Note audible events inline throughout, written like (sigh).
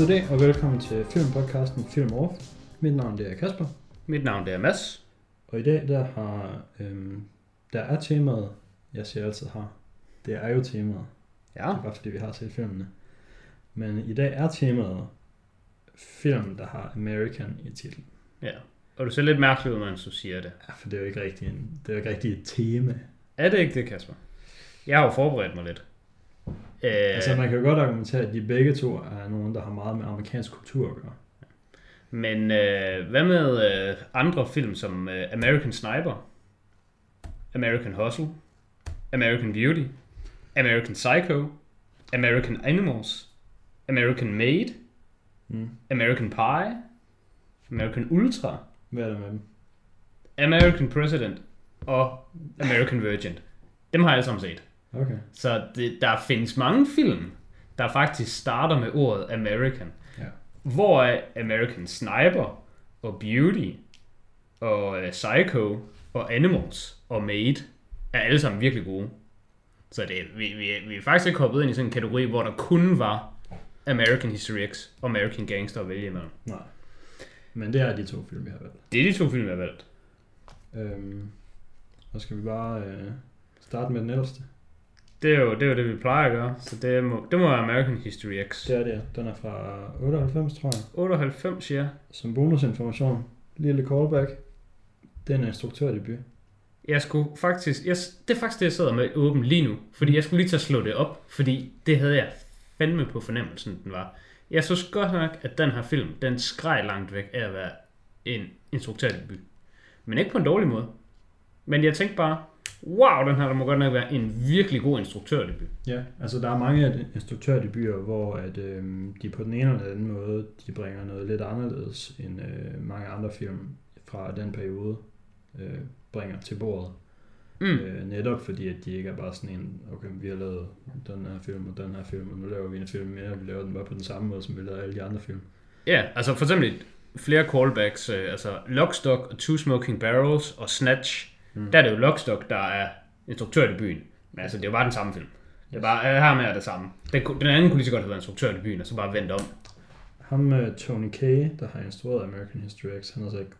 God dag og velkommen til filmpodcasten Film Off. Mit navn det er Kasper, Mit navn det er Mads. og i dag der har øhm, der er temaet, jeg siger altid har. Det er jo temaet. Ja. Det er bare fordi vi har set filmene. Men i dag er temaet film, der har American i titlen. ja. Og du ser lidt mærkelig ud, mens du siger det. Ja, for det er jo ikke rigtig, en, det er jo ikke rigtig et tema. Er det ikke det, Kasper? Jeg har jo forberedt mig lidt. Øh, Altså man kan jo godt argumentere, at de begge to er nogen, der har meget med amerikansk kultur at gøre. men øh, hvad med øh, andre film som øh, American Sniper, American Hustle, American Beauty, American Psycho, American Animals, American Made, Mm. American Pie, American Ultra, Hvad er der med dem? American President og American Virgin. Dem har jeg alle sammen set. Okay. Så det, der findes mange film, der faktisk starter med ordet American. Ja. Hvor er American Sniper og Beauty og uh, Psycho og Animals og Made er alle sammen virkelig gode. Så det, vi, vi, vi er faktisk ikke hoppet ind i sådan en kategori, hvor der kun var American History X og American Gangster at vælge imellem. Nej. Men det er de to film, vi har valgt. Det er de to film, jeg har valgt. Øhm, og skal vi bare øh, starte med den ældste? Det er jo det, er jo det vi plejer at gøre, så det må, det må være American History X. Det er det. Den er fra 98, tror jeg. 98, ja. Som bonusinformation. Lille callback. Den er instruktørdebut. Jeg skulle faktisk, jeg, det er faktisk det, jeg sidder med åben lige nu, fordi jeg skulle lige til at slå det op, fordi det havde jeg fandme på fornemmelsen, den var. Jeg synes godt nok, at den her film, den skreg langt væk af at være en instruktørdebut. Men ikke på en dårlig måde. Men jeg tænkte bare, wow, den her der må godt nok være en virkelig god instruktørdebut. Ja, altså der er mange af de instruktørdebuter, hvor at, øh, de på den ene eller anden måde, de bringer noget lidt anderledes end øh, mange andre film fra den periode øh, bringer til bordet. Mm. Øh, netop fordi, at de ikke er bare sådan en, okay, vi har lavet den her film og den her film, og nu laver vi en film mere, vi laver den bare på den samme måde, som vi lavede alle de andre film. Ja, altså for eksempel flere callbacks, øh, altså Lockstock og Two Smoking Barrels og Snatch. Mm. Der er det jo Lockstock, der er instruktørdebuten. Men altså, det er jo bare den samme film. Det er bare, øh, her med er det samme. Den, den anden kunne lige så godt have været instruktørdebuten, og så bare vendt om. Ham med Tony Kaye, der har instrueret American History X, han har så ikke,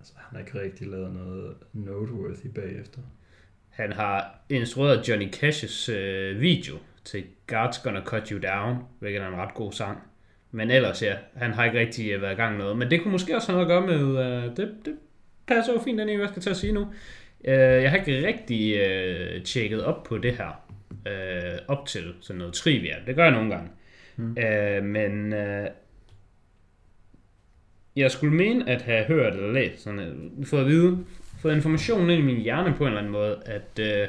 altså, han har ikke rigtig lavet noget noteworthy bagefter. Han har instrueret Johnny Cash's øh, video til God's Gonna Cut You Down, hvilket er en ret god sang. Men ellers, ja, han har ikke rigtig øh, været i gang med noget. Men det kunne måske også have noget at gøre med, øh, det, det passer fint, den jeg skal til at sige nu. Øh, jeg har ikke rigtig øh, tjekket op på det her, øh, op til sådan noget trivia. Det gør jeg nogle gange. Mm. Øh, men øh, jeg skulle mene at have hørt eller læst, sådan, øh, fået at vide, fået information ind i min hjerne på en eller anden måde, at øh,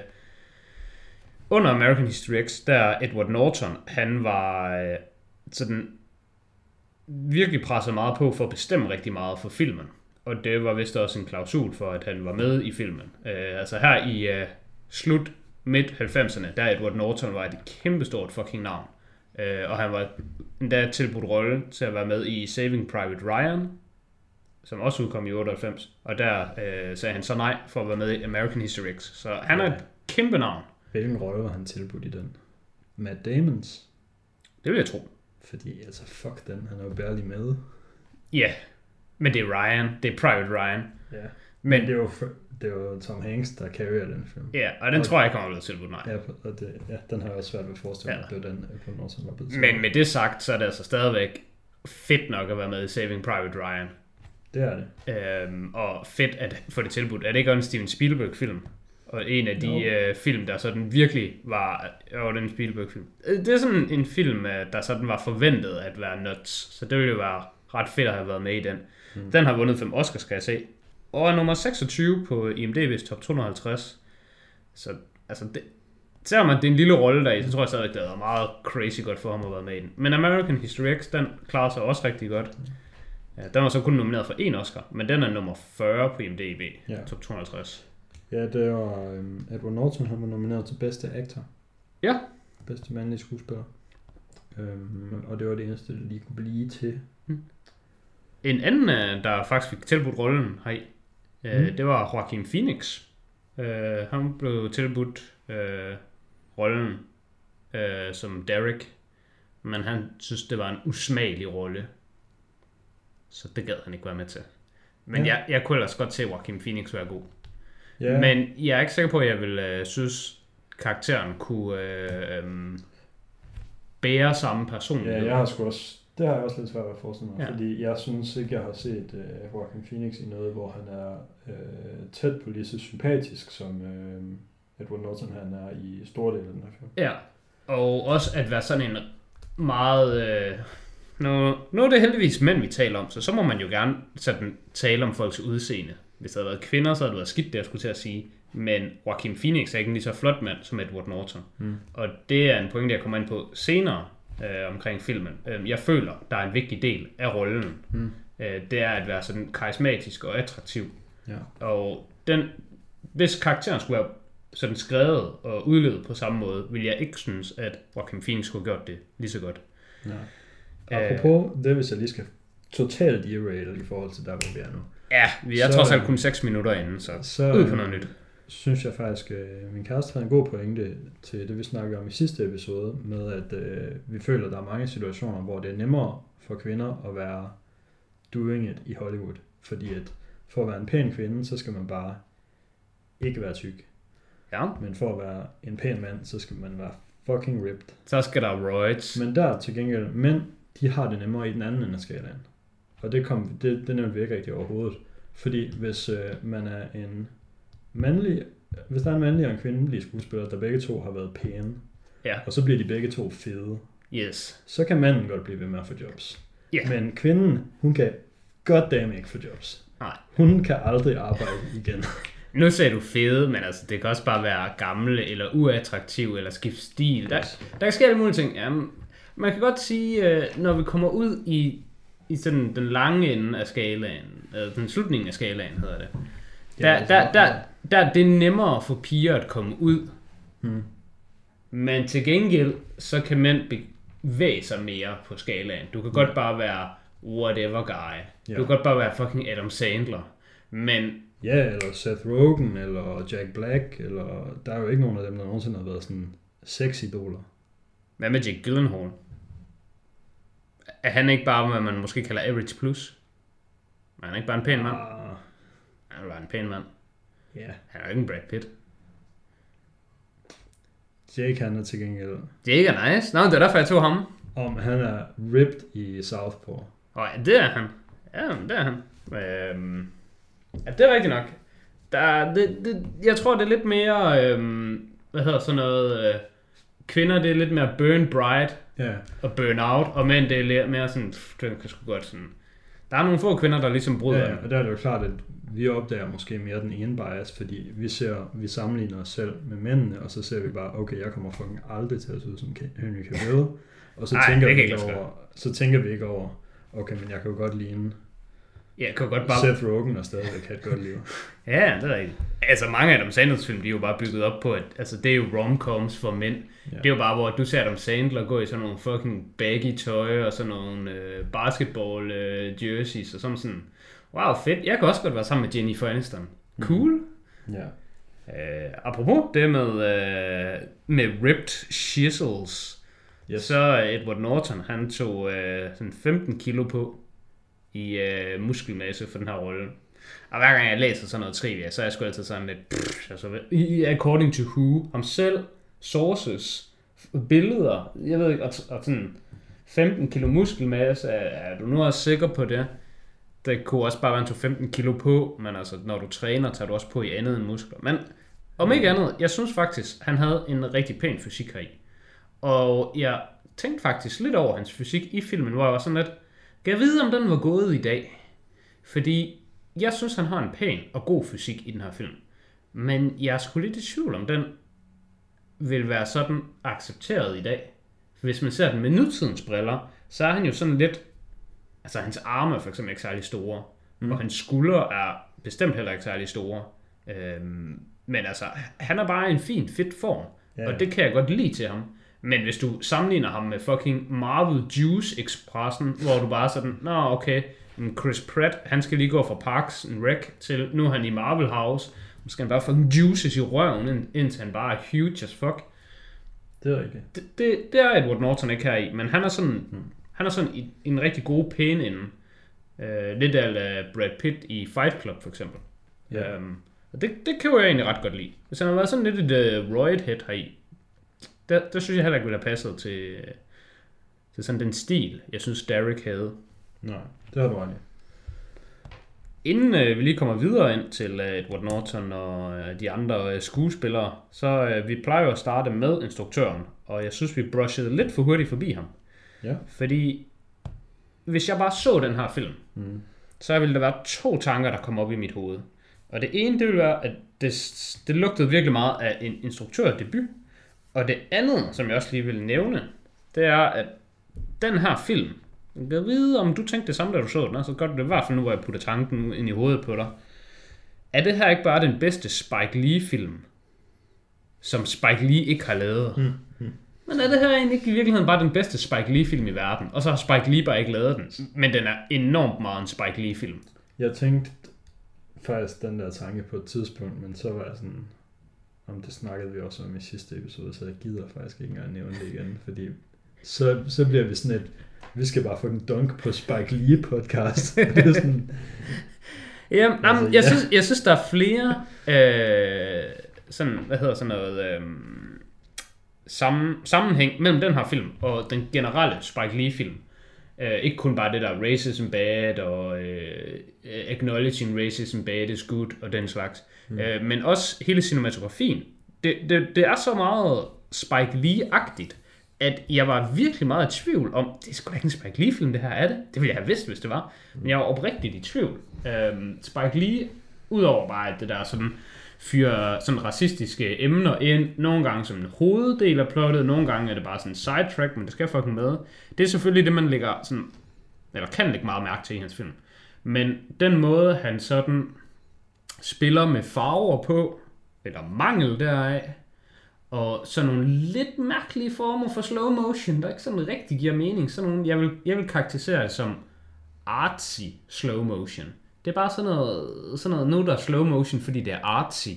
under American History X, der Edward Norton, han var øh, sådan virkelig presset meget på for at bestemme rigtig meget for filmen. Og det var vist også en klausul for, at han var med i filmen. Øh, altså her i øh, slut midt 90'erne, der Edward Norton var et kæmpestort fucking navn. Øh, og han var endda tilbudt rolle til at være med i Saving Private Ryan, som også udkom i 98. Og der øh, sagde han så nej for at være med i American History X. Så han er et kæmpe navn. Hvilken rolle var han tilbudt i den? Matt Damons? Det vil jeg tro. Fordi, altså, fuck den, han er jo barely med. Ja, men det er Ryan. Det er Private Ryan. Ja. Men Men det er jo, det er jo Tom Hanks, der carrier den film. ja, og den tror jeg kommer blevet tilbudt nej. Ja, og det, ja, den har jeg også svært ved at forestille mig, Ja. at det var den, på noget, som var blevet Men med det sagt, så er det altså stadigvæk fedt nok at være med i Saving Private Ryan. Det er det. Øhm, og fedt at få det tilbudt. Er det ikke også en Steven Spielberg-film? Og en af de Jo. øh, film, der sådan virkelig var... Jo, den Spielberg-film. Øh, Det er sådan en film, øh, der sådan var forventet at være nuts. Så det ville jo være ret fedt at have været med i den. Mm. Den har vundet fem Oscars, skal jeg se. Og er nummer 26 på IMDb's top 250. Så altså, det, selvom det er en lille rolle der i, så tror jeg stadig, det har været meget crazy godt for ham at være med i den. Men American History X, den klarer sig også rigtig godt. Ja, den var så kun nomineret for én Oscar, men den er nummer 40 på IMDb, Ja. top 250. Ja, det var um, Edward Norton, han var nomineret til bedste actor. Ja. Bedste mandlige skuespiller. Um, og det var det eneste, det lige kunne blive til. En anden, øh, der faktisk fik tilbudt rollen her øh, Mm. det var Joaquin Phoenix. Øh, han blev tilbudt øh, rollen øh, som Derek. men han synes, det var en usmagelig rolle. Så det gad han ikke være med til. Men Ja. jeg, jeg kunne ellers godt se Joaquin Phoenix være god. Ja. Men jeg er ikke sikker på, at jeg vil øh, synes, karakteren kunne øh, øh, bære samme personlighed. ja, jeg har sgu også, det har jeg også lidt svært ved at forestille mig, Ja. fordi jeg synes ikke, jeg har set uh, Joaquin Phoenix i noget, hvor han er uh, tæt på lige så sympatisk, som uh, Edward Norton han er i store dele af den her film. Ja, og også at være sådan en meget... Øh, nu, nu er det heldigvis mænd, vi taler om, så så må man jo gerne sådan, tale om folks udseende. Hvis der havde været kvinder, så havde det været skidt, det jeg skulle til at sige. Men Joaquin Phoenix er ikke en lige så flot mand som Edward Norton. Mm. Og det er en pointe, jeg kommer ind på senere øh, omkring filmen. Øh, jeg føler, der er en vigtig del af rollen. Mm. Øh, det er at være sådan karismatisk og attraktiv. Ja. Og den, hvis karakteren skulle være sådan skrevet og udlevet på samme måde, vil jeg ikke synes, at Joaquin Phoenix skulle have gjort det lige så godt. Ja. Øh. Apropos det, hvis jeg lige skal totalt derail i forhold til der, hvor vi er nu, Ja, vi er Så- trods alt kun 6 minutter inden, så så ud på noget nyt. Synes jeg faktisk, at min kæreste havde en god pointe til det, vi snakkede om i sidste episode, med at øh, vi føler, at der er mange situationer, hvor det er nemmere for kvinder at være doing it i Hollywood. Fordi at for at være en pæn kvinde, så skal man bare ikke være tyk. Ja, Men for at være en pæn mand, så skal man være fucking ripped. så skal der roids. Men der til gengæld, mænd, de har det nemmere i den anden ende af skalaen. Og det, kom, det, det nævnte vi ikke rigtig overhovedet. Fordi hvis øh, man er en mandlig, hvis der er en mandlig og en kvindelig skuespiller, der begge to har været pæne, Ja. og så bliver de begge to fede, Yes. så kan manden godt blive ved med at få jobs. Ja. Men kvinden, hun kan goddamn ikke få jobs. Nej. Hun kan aldrig arbejde igen. (laughs) Nu sagde du fede, men altså, det kan også bare være gamle eller uattraktiv eller skifte stil. Der, der kan ske alle mulige ting. Jamen, man kan godt sige, øh, når vi kommer ud i, i sådan den lange ende af skalaen, eller den slutningen af skalaen hedder det, der, altså, der, der, der det er nemmere for piger at komme ud. Hmm. Men til gengæld, så kan mænd bevæge sig mere på skalaen. Du kan godt bare være whatever guy. Ja. Du kan godt bare være fucking Adam Sandler. Men Ja, eller Seth Rogen, eller Jack Black, eller der er jo ikke nogen af dem, der nogensinde har været sådan sexidoler. hvad med Jake Gyllenhaal? Er han ikke bare, hvad man måske kalder average plus? Er han ikke bare en pæn mand? Ah, Han er bare en pæn mand. Ja. Han er jo ikke en Brad Pitt. Jake han er til gengæld, Jake er nice. Nå, det er derfor, jeg tog ham. om han er ripped i Southpaw. Og ja, det er han. Ja, det er han. Øhm, ja, det er rigtigt nok. Der, det, det, jeg tror, det er lidt mere, øhm, hvad hedder sådan noget, øh, kvinder det er lidt mere burn bright Ja, og burn out, og mænd det er lidt mere sådan, pff, det kan sgu godt sådan. Der er nogle få kvinder, der ligesom bryder. ja, og der er det jo klart, at vi opdager måske mere den ene bias, fordi vi ser, vi sammenligner os selv med mændene, og så ser vi bare, okay, jeg kommer fucking aldrig til at se ud som Henry Cavill, og så, Ej, tænker vi ikke over, så tænker vi ikke over, okay, men jeg kan jo godt ligne Jeg kan godt bare... Seth Rogen og stadigvæk have et godt liv. (laughs) Ja, det er rigtigt. Altså mange af Adam Sandlers film, de er jo bare bygget op på, at altså, det er jo romcoms for mænd. Ja. Det er jo bare, hvor du ser Adam Sandler gå i sådan nogle fucking baggy tøj og sådan nogle øh, basketball øh, jerseys og sådan sådan. Wow, fedt. Jeg kan også godt være sammen med Jennifer Aniston. Cool. Ja. Øh, apropos det med, øh, med ripped shizzles, Yes. så er Edward Norton, han tog øh, sådan 15 kilo på i øh, muskelmasse for den her rolle. Og hver gang jeg læser sådan noget trivia, så er jeg sgu altid sådan lidt, pff, altså, i- according to who, ham selv, sources, billeder, jeg ved ikke, og, og sådan 15 kilo muskelmasse, er, er du nu også sikker på det? Det kunne også bare være, tog 15 kilo på, men altså, når du træner, tager du også på i andet end muskler. Men om ikke andet, jeg synes faktisk, han havde en rigtig pæn fysik heri. Og jeg tænkte faktisk lidt over hans fysik i filmen, hvor jeg var sådan lidt, kan jeg vide, om den var gået i dag? Fordi jeg synes, han har en pæn og god fysik i den her film. Men jeg er sgu lidt i tvivl om den vil være sådan accepteret i dag. Hvis man ser den med nutidens briller, så er han jo sådan lidt... Altså, hans arme er for eksempel ikke særlig store. Mm. Og hans skuldre er bestemt heller ikke særlig store. Øhm, men altså, han er bare i en fin, fit form. Ja. Og det kan jeg godt lide til ham. Men hvis du sammenligner ham med fucking Marvel Juice Expressen, hvor du bare sådan, nå okay, Chris Pratt, han skal lige gå fra Parks and Rec til, nu er han i Marvel House, nu skal han bare fucking juices i røven, ind- indtil han bare er huge as fuck. Det er rigtigt. Det, det, det er Edward Norton ikke her i, men han er sådan, Mm. han er sådan i, en rigtig god pæne ende. Uh, lidt af Brad Pitt i Fight Club for eksempel. Ja. Um, og det, det kan jeg egentlig ret godt lide. Hvis han havde været sådan lidt et uh, her i, der, der synes jeg heller ikke ville have passet til, til sådan den stil, jeg synes Derek havde. Nej, det har du ret. Inden øh, vi lige kommer videre ind til øh, Edward Norton og øh, de andre øh, skuespillere, så øh, vi plejer at starte med instruktøren, og jeg synes, vi brushede lidt for hurtigt forbi ham. Ja. Fordi hvis jeg bare så den her film, Mm. så ville der være to tanker, der kom op i mit hoved. Og det ene, det ville være, at det, det lugtede virkelig meget af en instruktørdebut. Og det andet, som jeg også lige vil nævne, det er, at den her film, jeg vide, om du tænkte det samme, da du så den, så godt det i hvert fald nu, hvor jeg putter tanken ind i hovedet på dig. Er det her ikke bare den bedste Spike Lee-film, som Spike Lee ikke har lavet? Mm. Mm. Men er det her egentlig ikke i virkeligheden bare den bedste Spike Lee-film i verden? Og så har Spike Lee bare ikke lavet den. Men den er enormt meget en Spike Lee-film. Jeg tænkte faktisk den der tanke på et tidspunkt, men så var jeg sådan, om det snakkede vi også om i sidste episode, så jeg gider faktisk ikke engang nævne det igen, fordi så, så bliver vi sådan et, vi skal bare få en dunk på Spike Lee podcast. (laughs) det er sådan, Ja, altså, Altså, jeg, ja. synes, jeg synes, der er flere øh, sådan, hvad hedder sådan noget, øh, sammen, sammenhæng mellem den her film og den generelle Spike Lee-film. Øh, ikke kun bare det der racism bad og øh, acknowledging racism bad is good og den slags, mm. øh, men også hele cinematografien. Det, det, det er så meget Spike Lee-agtigt, at jeg var virkelig meget i tvivl om, det er sgu da ikke en Spike Lee-film, det her er det. Det ville jeg have vidst, hvis det var. Men jeg var oprigtigt i tvivl. Øhm, Spike Lee, udover bare at det der sådan, fyre sådan racistiske emner ind, nogle gange som en hoveddel af plottet, nogle gange er det bare sådan en sidetrack, men det skal fucking med. Det er selvfølgelig det, man lægger sådan, eller kan lægge meget mærke til i hans film. Men den måde, han sådan spiller med farver på, eller mangel deraf, og sådan nogle lidt mærkelige former for slow motion, der ikke sådan rigtig giver mening. Sådan nogle, jeg vil, jeg vil karakterisere det som artsy slow motion. Det er bare sådan noget, sådan noget, nu der er slow motion, fordi det er artsy.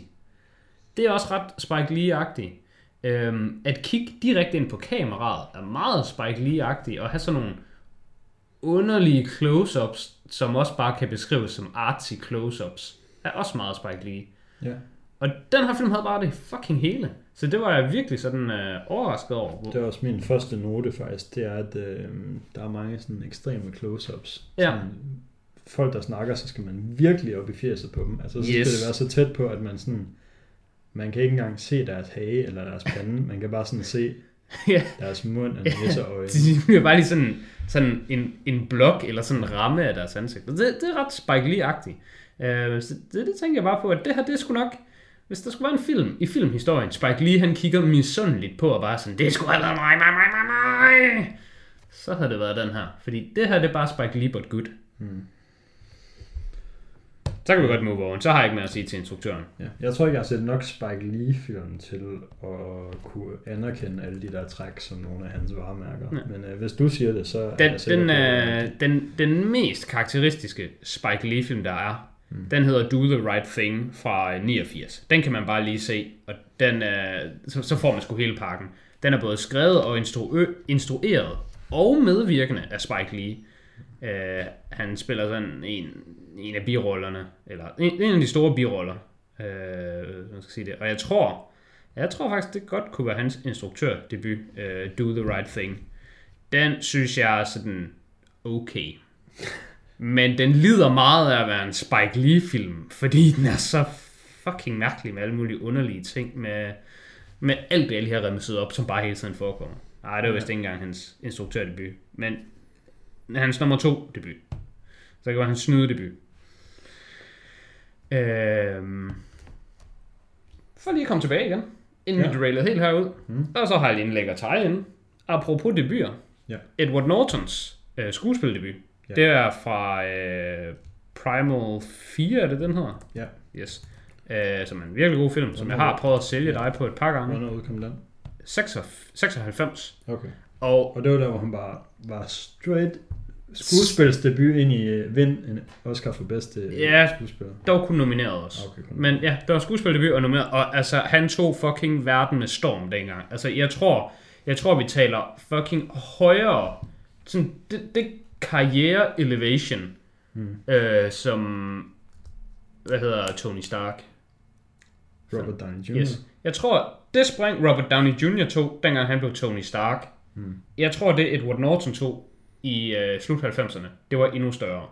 Det er også ret Spike Lee-agtigt. Øhm, at kigge direkte ind på kameraet er meget Spike Lee-agtigt, og have sådan nogle underlige close-ups, som også bare kan beskrives som artsy close-ups, er også meget Spike Lee. ja, Og den her film havde bare det fucking hele. Så det var jeg virkelig sådan øh, overrasket over. det var også min første note faktisk, det er, at øh, der er mange sådan ekstreme close-ups. Ja. Sådan, folk, der snakker, så skal man virkelig op i 80'et på dem. Altså, så Yes. skal det være så tæt på, at man sådan, man kan ikke engang se deres hage eller deres pande, man kan bare sådan se (laughs) Ja. deres mund og næse og øjne. (laughs) De bliver bare lige sådan, sådan en, en blok eller sådan en ramme af deres ansigt. Det, det er ret Spike Lee-agtigt. Øh, så det, det tænker jeg bare på, at det her, det skulle nok... Hvis der skulle være en film i filmhistorien, Spike Lee han kigger misundeligt på og bare sådan, det skulle have været mig, mig, mig, mig, mig. Så havde det været den her. Fordi det her, det er bare Spike Lee, but good. Hmm. Så kan vi godt move on. Så har jeg ikke mere at sige til instruktøren. Ja. Jeg tror ikke, jeg har set nok Spike Lee-film til at kunne anerkende alle de der træk som nogle af hans varemærker. Ja. Men øh, hvis du siger det, så er Den, jeg sikker den, på, er øh, den, den mest karakteristiske Spike Lee-film, der er, mm. den hedder Do the Right Thing fra øh, 89. Den kan man bare lige se, og den, øh, så, så får man sgu hele pakken. Den er både skrevet og instru- instrueret og medvirkende af Spike Lee. Øh, han spiller sådan en, en af birollerne, eller en, en af de store biroller, øh, man skal sige det. Og jeg tror, jeg tror faktisk, det godt kunne være hans instruktørdebut, øh, Do the Right Thing. Den synes jeg er sådan okay. (laughs) Men den lider meget af at være en Spike Lee-film, fordi den er så fucking mærkelig med alle mulige underlige ting, med, med alt det, lige har remset op, som bare hele tiden forekommer. Nej, det var vist ikke engang hans instruktørdebut, men hans nummer to debut. Så det kan være hans snydedebut. Øhm, for lige at komme tilbage igen, inden ja. Vi drailede helt herud. Mm. Og så har jeg lige en lækker teg ind. Apropos debuter. Ja. Edward Nortons øh, skuespildebut. Ja. Det er fra øh, Primal 4, er det den her? Ja. Yes. Øh, som er en virkelig god film, som jeg har prøvet at sælge Ja. dig på et par gange. Hvornår udkom den? 96. 96. Okay. Og Og det var der, hvor han bare var straight skuespilsdebut ind i øh, Vind en Oscar for bedste øh, Ja. skuespiller. Dog kun nomineret også. Okay, kun. Men ja, der var skuespildebut og nomineret, og altså, han tog fucking verden med storm dengang. Altså, jeg tror, jeg tror, vi taler fucking højere, sådan, det, det karriere elevation, Hmm. øh, som, hvad hedder Tony Stark? Robert Downey Jr. Yes. Jeg tror, det spring Robert Downey Jr. tog, dengang han blev Tony Stark, Hmm. jeg tror, det Edward Norton tog i øh, slut 90'erne, det var endnu større.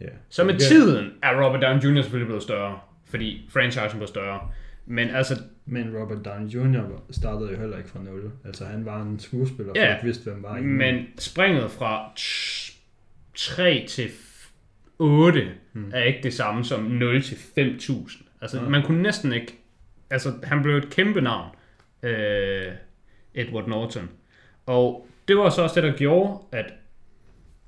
Ja. Så med Ja. tiden er Robert Downey Jr. selvfølgelig blevet større, fordi franchisen blev større. Men altså, Men Robert Downey Jr. startede jo heller ikke fra nul. Altså han var en skuespiller, Ja. folk vidste, hvem var inden. men springet fra 3 til 8 Hmm. er ikke det samme som 0 til 5.000. Altså, Nej. man kunne næsten ikke... Altså, han blev et kæmpe navn, øh, Edward Norton. Og det var så også det, der gjorde, at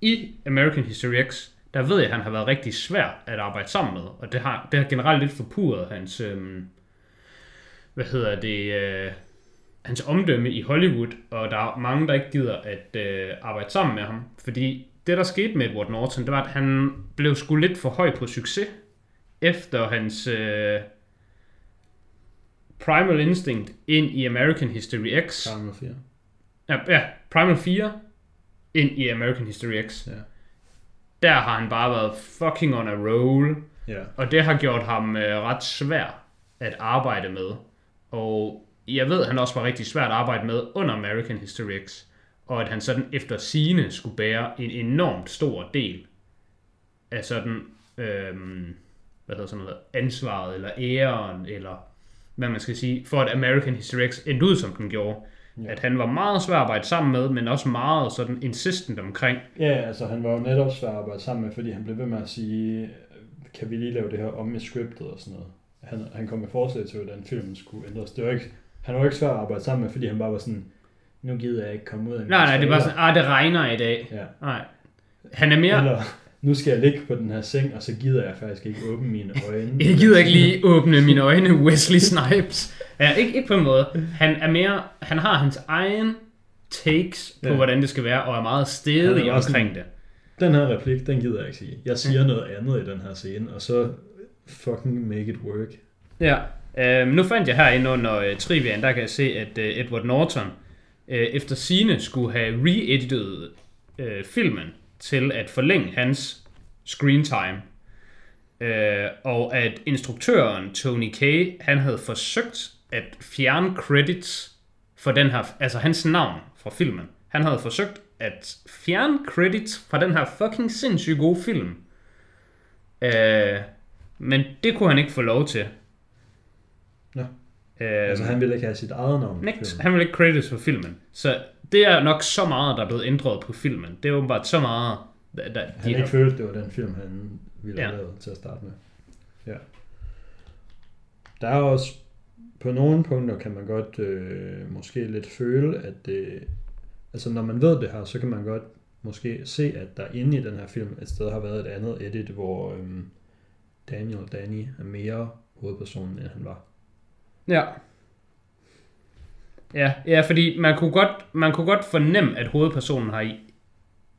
i American History X, der ved jeg, at han har været rigtig svær at arbejde sammen med. Og det har, det har generelt lidt forpurret hans... Øh, hvad hedder det... Øh, hans omdømme i Hollywood, og der er mange, der ikke gider at øh, arbejde sammen med ham. Fordi det, der skete med Edward Norton, det var, at han blev sgu lidt for høj på succes, efter hans øh, Primal Instinct ind i American History X. Primal 4. Ja, ja, Primal 4 ind i American History X. Ja. Der har han bare været fucking on a roll, Ja. og det har gjort ham øh, ret svær at arbejde med. Og jeg ved, han også var rigtig svært at arbejde med under American History X. Og at han sådan efter sine skulle bære en enormt stor del af sådan, øhm, hvad hedder sådan noget, ansvaret, eller æren, eller hvad man skal sige, for at American History X endte ud, som den gjorde. Ja. At han var meget svær at arbejde sammen med, men også meget sådan insistent omkring. Ja, altså han var jo netop svær at arbejde sammen med, fordi han blev ved med at sige, kan vi lige lave det her om i scriptet og sådan noget. Han, han kom med forslag til, hvordan filmen skulle ændres. Det var ikke, han var ikke svær at arbejde sammen med, fordi han bare var sådan, nu gider jeg ikke komme ud af en Nej, nej, det er bare trailer." sådan, ah, det regner i dag. Ja. Nej. Han er mere, Eller, nu skal jeg ligge på den her seng, og så gider jeg faktisk ikke åbne mine øjne. (laughs) Jeg gider ikke lige åbne mine øjne, (laughs) Wesley Snipes. Ja, ikke, ikke på en måde. Han er mere, han har hans egen takes på, Ja. hvordan det skal være, og er meget stedig er omkring sådan- det. Den her replik, den gider jeg ikke sige. Jeg siger noget andet i den her scene, og så fucking make it work. Ja, øh, nu fandt jeg herinde under uh, Trivian, der kan jeg se, at uh, Edward Norton øh, efter sine skulle have re-editet øh, filmen til at forlænge hans screen time. Øh, og at instruktøren Tony K, han havde forsøgt at fjerne credits for den her, altså hans navn fra filmen. Han havde forsøgt at fjerne credits fra den her fucking sindssygt gode film. Øh, men det kunne han ikke få lov til. Nå. Øh, Altså han ville ikke have sit eget navn. filmen. Han vil ikke credits for filmen. Så det er nok så meget, der er blevet ændret på filmen. Det er åbenbart så meget, der, der Han ikke følte, det var den film, han ville have Ja. lavet til at starte med. Ja. Der er også, på nogle punkter kan man godt øh, måske lidt føle, at det, altså når man ved det her, så kan man godt måske se, at der inde i den her film et sted har været et andet edit, hvor øhm, Daniel Danny er mere hovedpersonen, end han var. Ja. Ja, ja, fordi man kunne, godt, man kunne godt fornemme, at hovedpersonen har i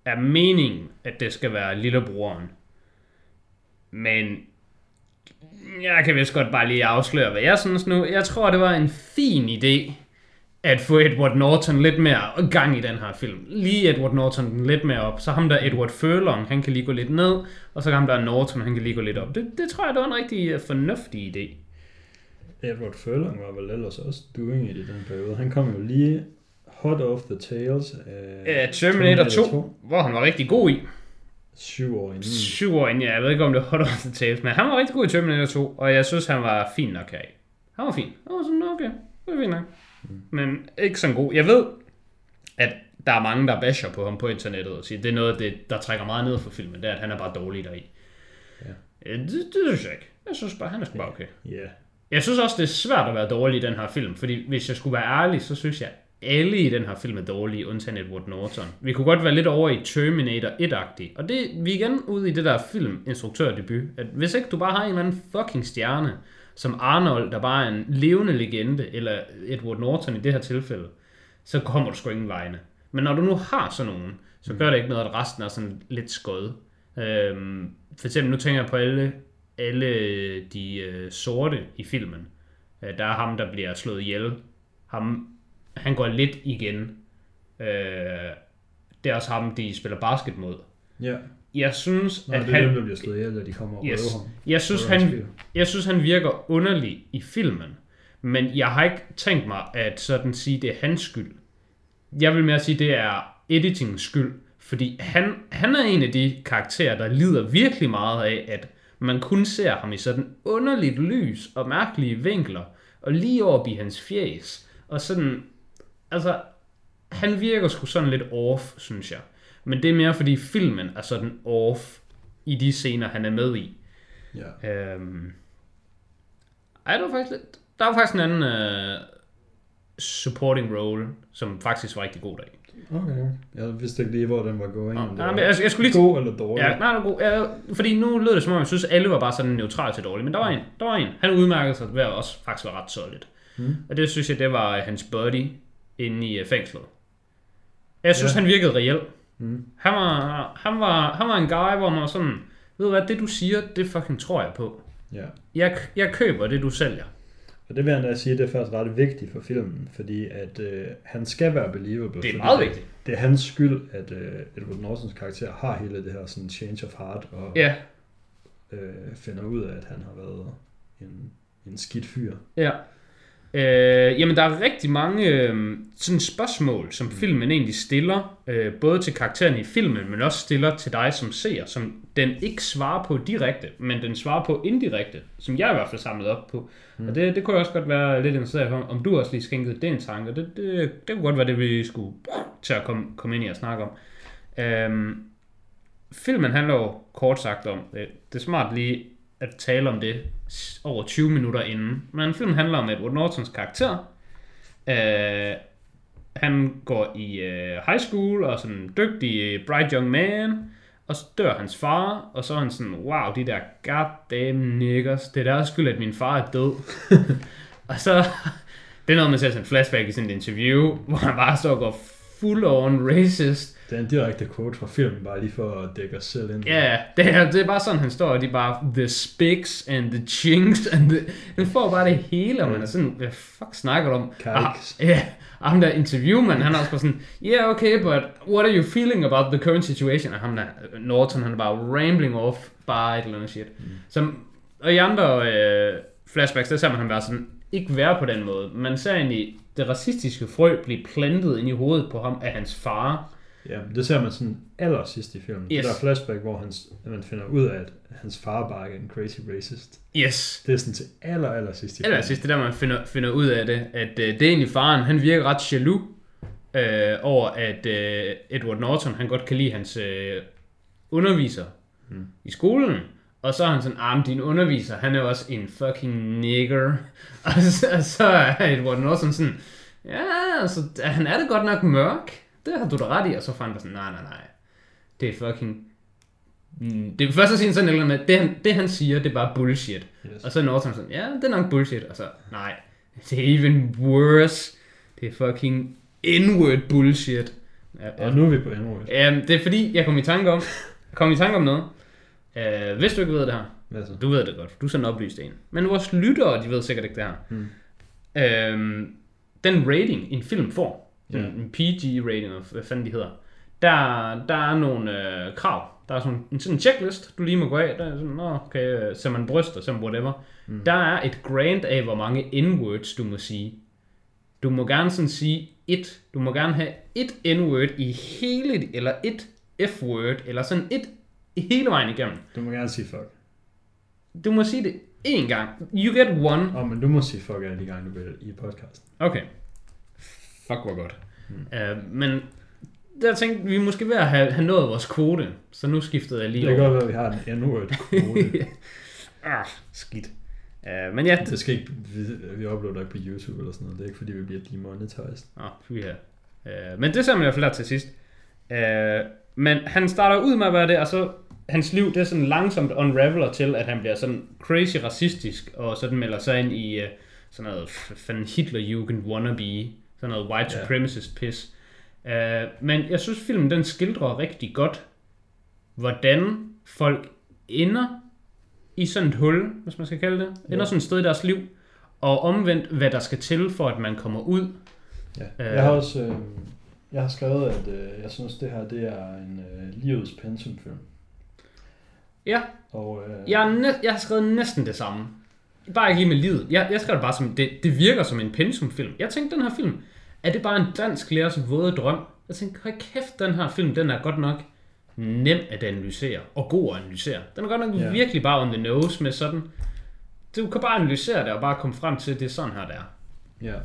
er meningen, at det skal være lillebroren. Men jeg kan vist godt bare lige afsløre, hvad jeg synes nu. Jeg tror, det var en fin idé at få Edward Norton lidt mere gang i den her film. Lige Edward Norton lidt mere op. Så ham der Edward Furlong, han kan lige gå lidt ned. Og så ham der Norton, han kan lige gå lidt op. Det, det tror jeg, det var en rigtig øh, fornuftig idé. Edward Furlong var vel ellers også doing it i den periode. Han kom jo lige hot off the tails af Uh, Terminator 2, hvor han var rigtig god i. Syv år inden. Syv år inden, ja. jeg ved ikke om det var hot off the tales, men han var rigtig god i Terminator 2, og jeg synes, han var fin nok her. Han var fin. Han var sådan, okay, det er fint nok. Men ikke sådan god. Jeg ved, at der er mange, der basher på ham på internettet og siger, det er noget det, der trækker meget ned for filmen, det er, at han er bare dårlig deri. Ja. Ja. Det, det synes jeg ikke. Jeg synes bare, han er sgu bare okay. Ja. Jeg synes også, det er svært at være dårlig i den her film, fordi hvis jeg skulle være ærlig, så synes jeg, alle i den her film er dårlige, undtagen Edward Norton. Vi kunne godt være lidt over i Terminator 1-agtig, og det, vi er igen ude i det der film-instruktørdebut, at hvis ikke du bare har en eller anden fucking stjerne, som Arnold, der bare er en levende legende, eller Edward Norton i det her tilfælde, så kommer du sgu ingen vegne. Men når du nu har sådan nogen, så gør det ikke noget, at resten er sådan lidt skød. Øhm, for eksempel, nu tænker jeg på alle, alle de øh, sorte i filmen. Øh, der er ham, der bliver slået ihjel. Ham, han går lidt igen. Øh, det er også ham, de spiller basket mod. Ja. Jeg synes, Nå, at det er han... dem, der bliver slået ihjel, da de kommer og Yes. røver ham. Jeg synes, Røver han, jeg synes, han virker underlig i filmen. Men jeg har ikke tænkt mig at sådan sige, det er hans skyld. Jeg vil mere sige, det er editingens skyld. Fordi han, han er en af de karakterer, der lider virkelig meget af, at man kun ser ham i sådan underligt lys og mærkelige vinkler. Og lige op i hans fjes. Og sådan, altså, han virker sgu sådan lidt off, synes jeg. Men det er mere fordi filmen er sådan off i de scener, han er med i. Ja. Øhm, ej, det var faktisk lidt... Der var faktisk en anden uh, supporting role, som faktisk var rigtig god dag. Okay. Jeg vidste ikke lige, hvor den var going. Nå, det nej, var men jeg, jeg skulle lige... god eller dårlig. Ja, nej, var god. Ja, fordi nu lød det som om, jeg synes, alle var bare sådan neutrale til dårligt. Men der var en. Der var en. Han udmærkede sig ved at også faktisk være ret solid. Mm. Og det synes jeg, det var øh, hans buddy inde i øh, fængslet. Jeg synes, Ja. han virkede reelt. Mm. Han var, han, var, han var en guy, hvor man var sådan, ved du hvad, det du siger, det fucking tror jeg på. Ja. Jeg, jeg køber det, du sælger. Og det vil jeg da sige, det er faktisk ret vigtigt for filmen, fordi at øh, han skal være believable. Det er meget vigtigt. Det er hans skyld, at øh, Edward Nortons karakter har hele det her sådan change of heart, og Ja, øh, finder ud af, at han har været en, en skidt fyr. Ja. Øh, jamen, der er rigtig mange øh, sådan spørgsmål, som filmen egentlig stiller, øh, både til karakteren i filmen, men også stiller til dig som seer, som den ikke svarer på direkte, men den svarer på indirekte, som jeg i hvert fald samlet op på. Mm. Og det, det kunne jeg også godt være lidt interesseret i, om du også lige skænkede det en tanke, det, det, det kunne godt være det, vi skulle til at komme, komme ind i og snakke om. Øhm, filmen handler jo kort sagt om, det, det er smart lige at tale om det over 20 minutter inden. Men filmen handler om Edward Nortons karakter. Øh, han går i øh, high school og er sådan en dygtig, bright young man. Og så dør hans far, og så er han sådan, wow, de der goddamn niggers, det er deres skyld, at min far er død. (laughs) og så, (laughs) det er noget, man ser sådan en flashback i sådan et interview, (laughs) hvor han bare står og går full on racist. Det er en direkte quote fra filmen, bare lige for at dække os selv ind. Ja, det er, det er bare sådan, han står, og de er bare, the spiks and the chinks, and the, han får bare det hele, og man er sådan, hvad fuck snakker du om? Kikes. Ah, Ja, og ham der interviewman, han er også bare sådan, yeah, okay, but what are you feeling about the current situation? Og ham der, Norton, han er bare rambling off, bare et eller andet shit. Mm. Som, og i andre øh, flashbacks, der ser man ham være sådan, ikke være på den måde. Man ser egentlig det racistiske frø blive plantet ind i hovedet på ham af hans far. Ja, det ser man sådan aller sidst i filmen. Yes. Det der flashback, hvor hans, at man finder ud af, at hans far bare er en crazy racist. Yes, Det er sådan til aller, aller sidst i Eller sidst, det der, man finder, finder ud af det, at øh, det er egentlig faren, han virker ret jaloux øh, over, at øh, Edward Norton, han godt kan lide hans øh, underviser Hmm. i skolen. Og så er han sådan, ah, din underviser, han er også en fucking nigger. (laughs) Og så, og så er Edward Norton sådan, ja, altså, han er det godt nok mørk. Det har du da ret i. Og så fandt han sådan, nej, nej, nej. Det er fucking... Mm, Det er først at sige sådan eller med, det han, det han siger, det er bare bullshit. Yes. Og så er Norton sådan, ja, det er nok bullshit. Og så, nej, det er even worse. Det er fucking inward bullshit. Ja, Og nu er vi på endnu ja. Det er fordi, jeg kom i tanke om, kom i tanke om noget. Uh, hvis du ikke ved det her, Hvad så? du ved det godt, du er sådan oplyst en. Men vores lyttere, de ved sikkert ikke det her. Hmm. Øhm, den rating, en film får, en, Ja. en PG-rating, eller hvad fanden de hedder, der, der er nogle øh, krav. Der er sådan en, sådan en checklist, du lige må gå af. Der er sådan, Nå, okay, øh, ser man bryster, ser man whatever. Mm. Der er et grant af, hvor mange n-words du må sige. Du må gerne sådan sige et. Du må gerne have et n-word i hele, eller et f-word, eller sådan et hele vejen igennem. Du må gerne sige fuck. Du må sige det én gang. You get one. Åh, oh, men du må sige fuck alle de gange, du vil i podcasten. Okay. Fuck, hvor godt. Mm. Uh, men der tænkte vi måske ved at have, have nået vores kvote, så nu skiftede jeg lige Det kan over. godt være, at vi har en endnu et kvote. ah, skidt. Uh, men ja, det... det skal ikke, vi, vi uploader ikke på YouTube eller sådan noget. Det er ikke fordi, vi bliver demonetized. Oh, fy her. Uh, men det ser man i hvert fald her til sidst. Uh, men han starter ud med at være det, og så hans liv, det er sådan langsomt unraveler til, at han bliver sådan crazy racistisk, og sådan melder sig ind i uh, sådan noget fanden Hitlerjugend wannabe, sådan noget white Ja. supremacist piss. Uh, men jeg synes, filmen den skildrer rigtig godt, hvordan folk ender i sådan et hul, hvis man skal kalde det. Ender Ja. sådan et sted i deres liv, og omvendt, hvad der skal til, for at man kommer ud. Ja. Øh. Jeg har også øh, jeg har skrevet, at øh, jeg synes, det her det er en øh, livets pensumfilm. Ja, Og, øh, jeg, er næ- jeg har skrevet næsten det samme. Bare ikke lige med livet. Jeg, jeg skrev det bare som, det, det virker som en pensumfilm. Jeg tænkte, den her film, er det bare en dansk lærers våde drøm? Jeg tænkte, hold kæft, den her film, den er godt nok nem at analysere, og god at analysere. Den er godt nok yeah. virkelig bare on the nose med sådan, du kan bare analysere det, og bare komme frem til, at det er sådan her, der. Ja.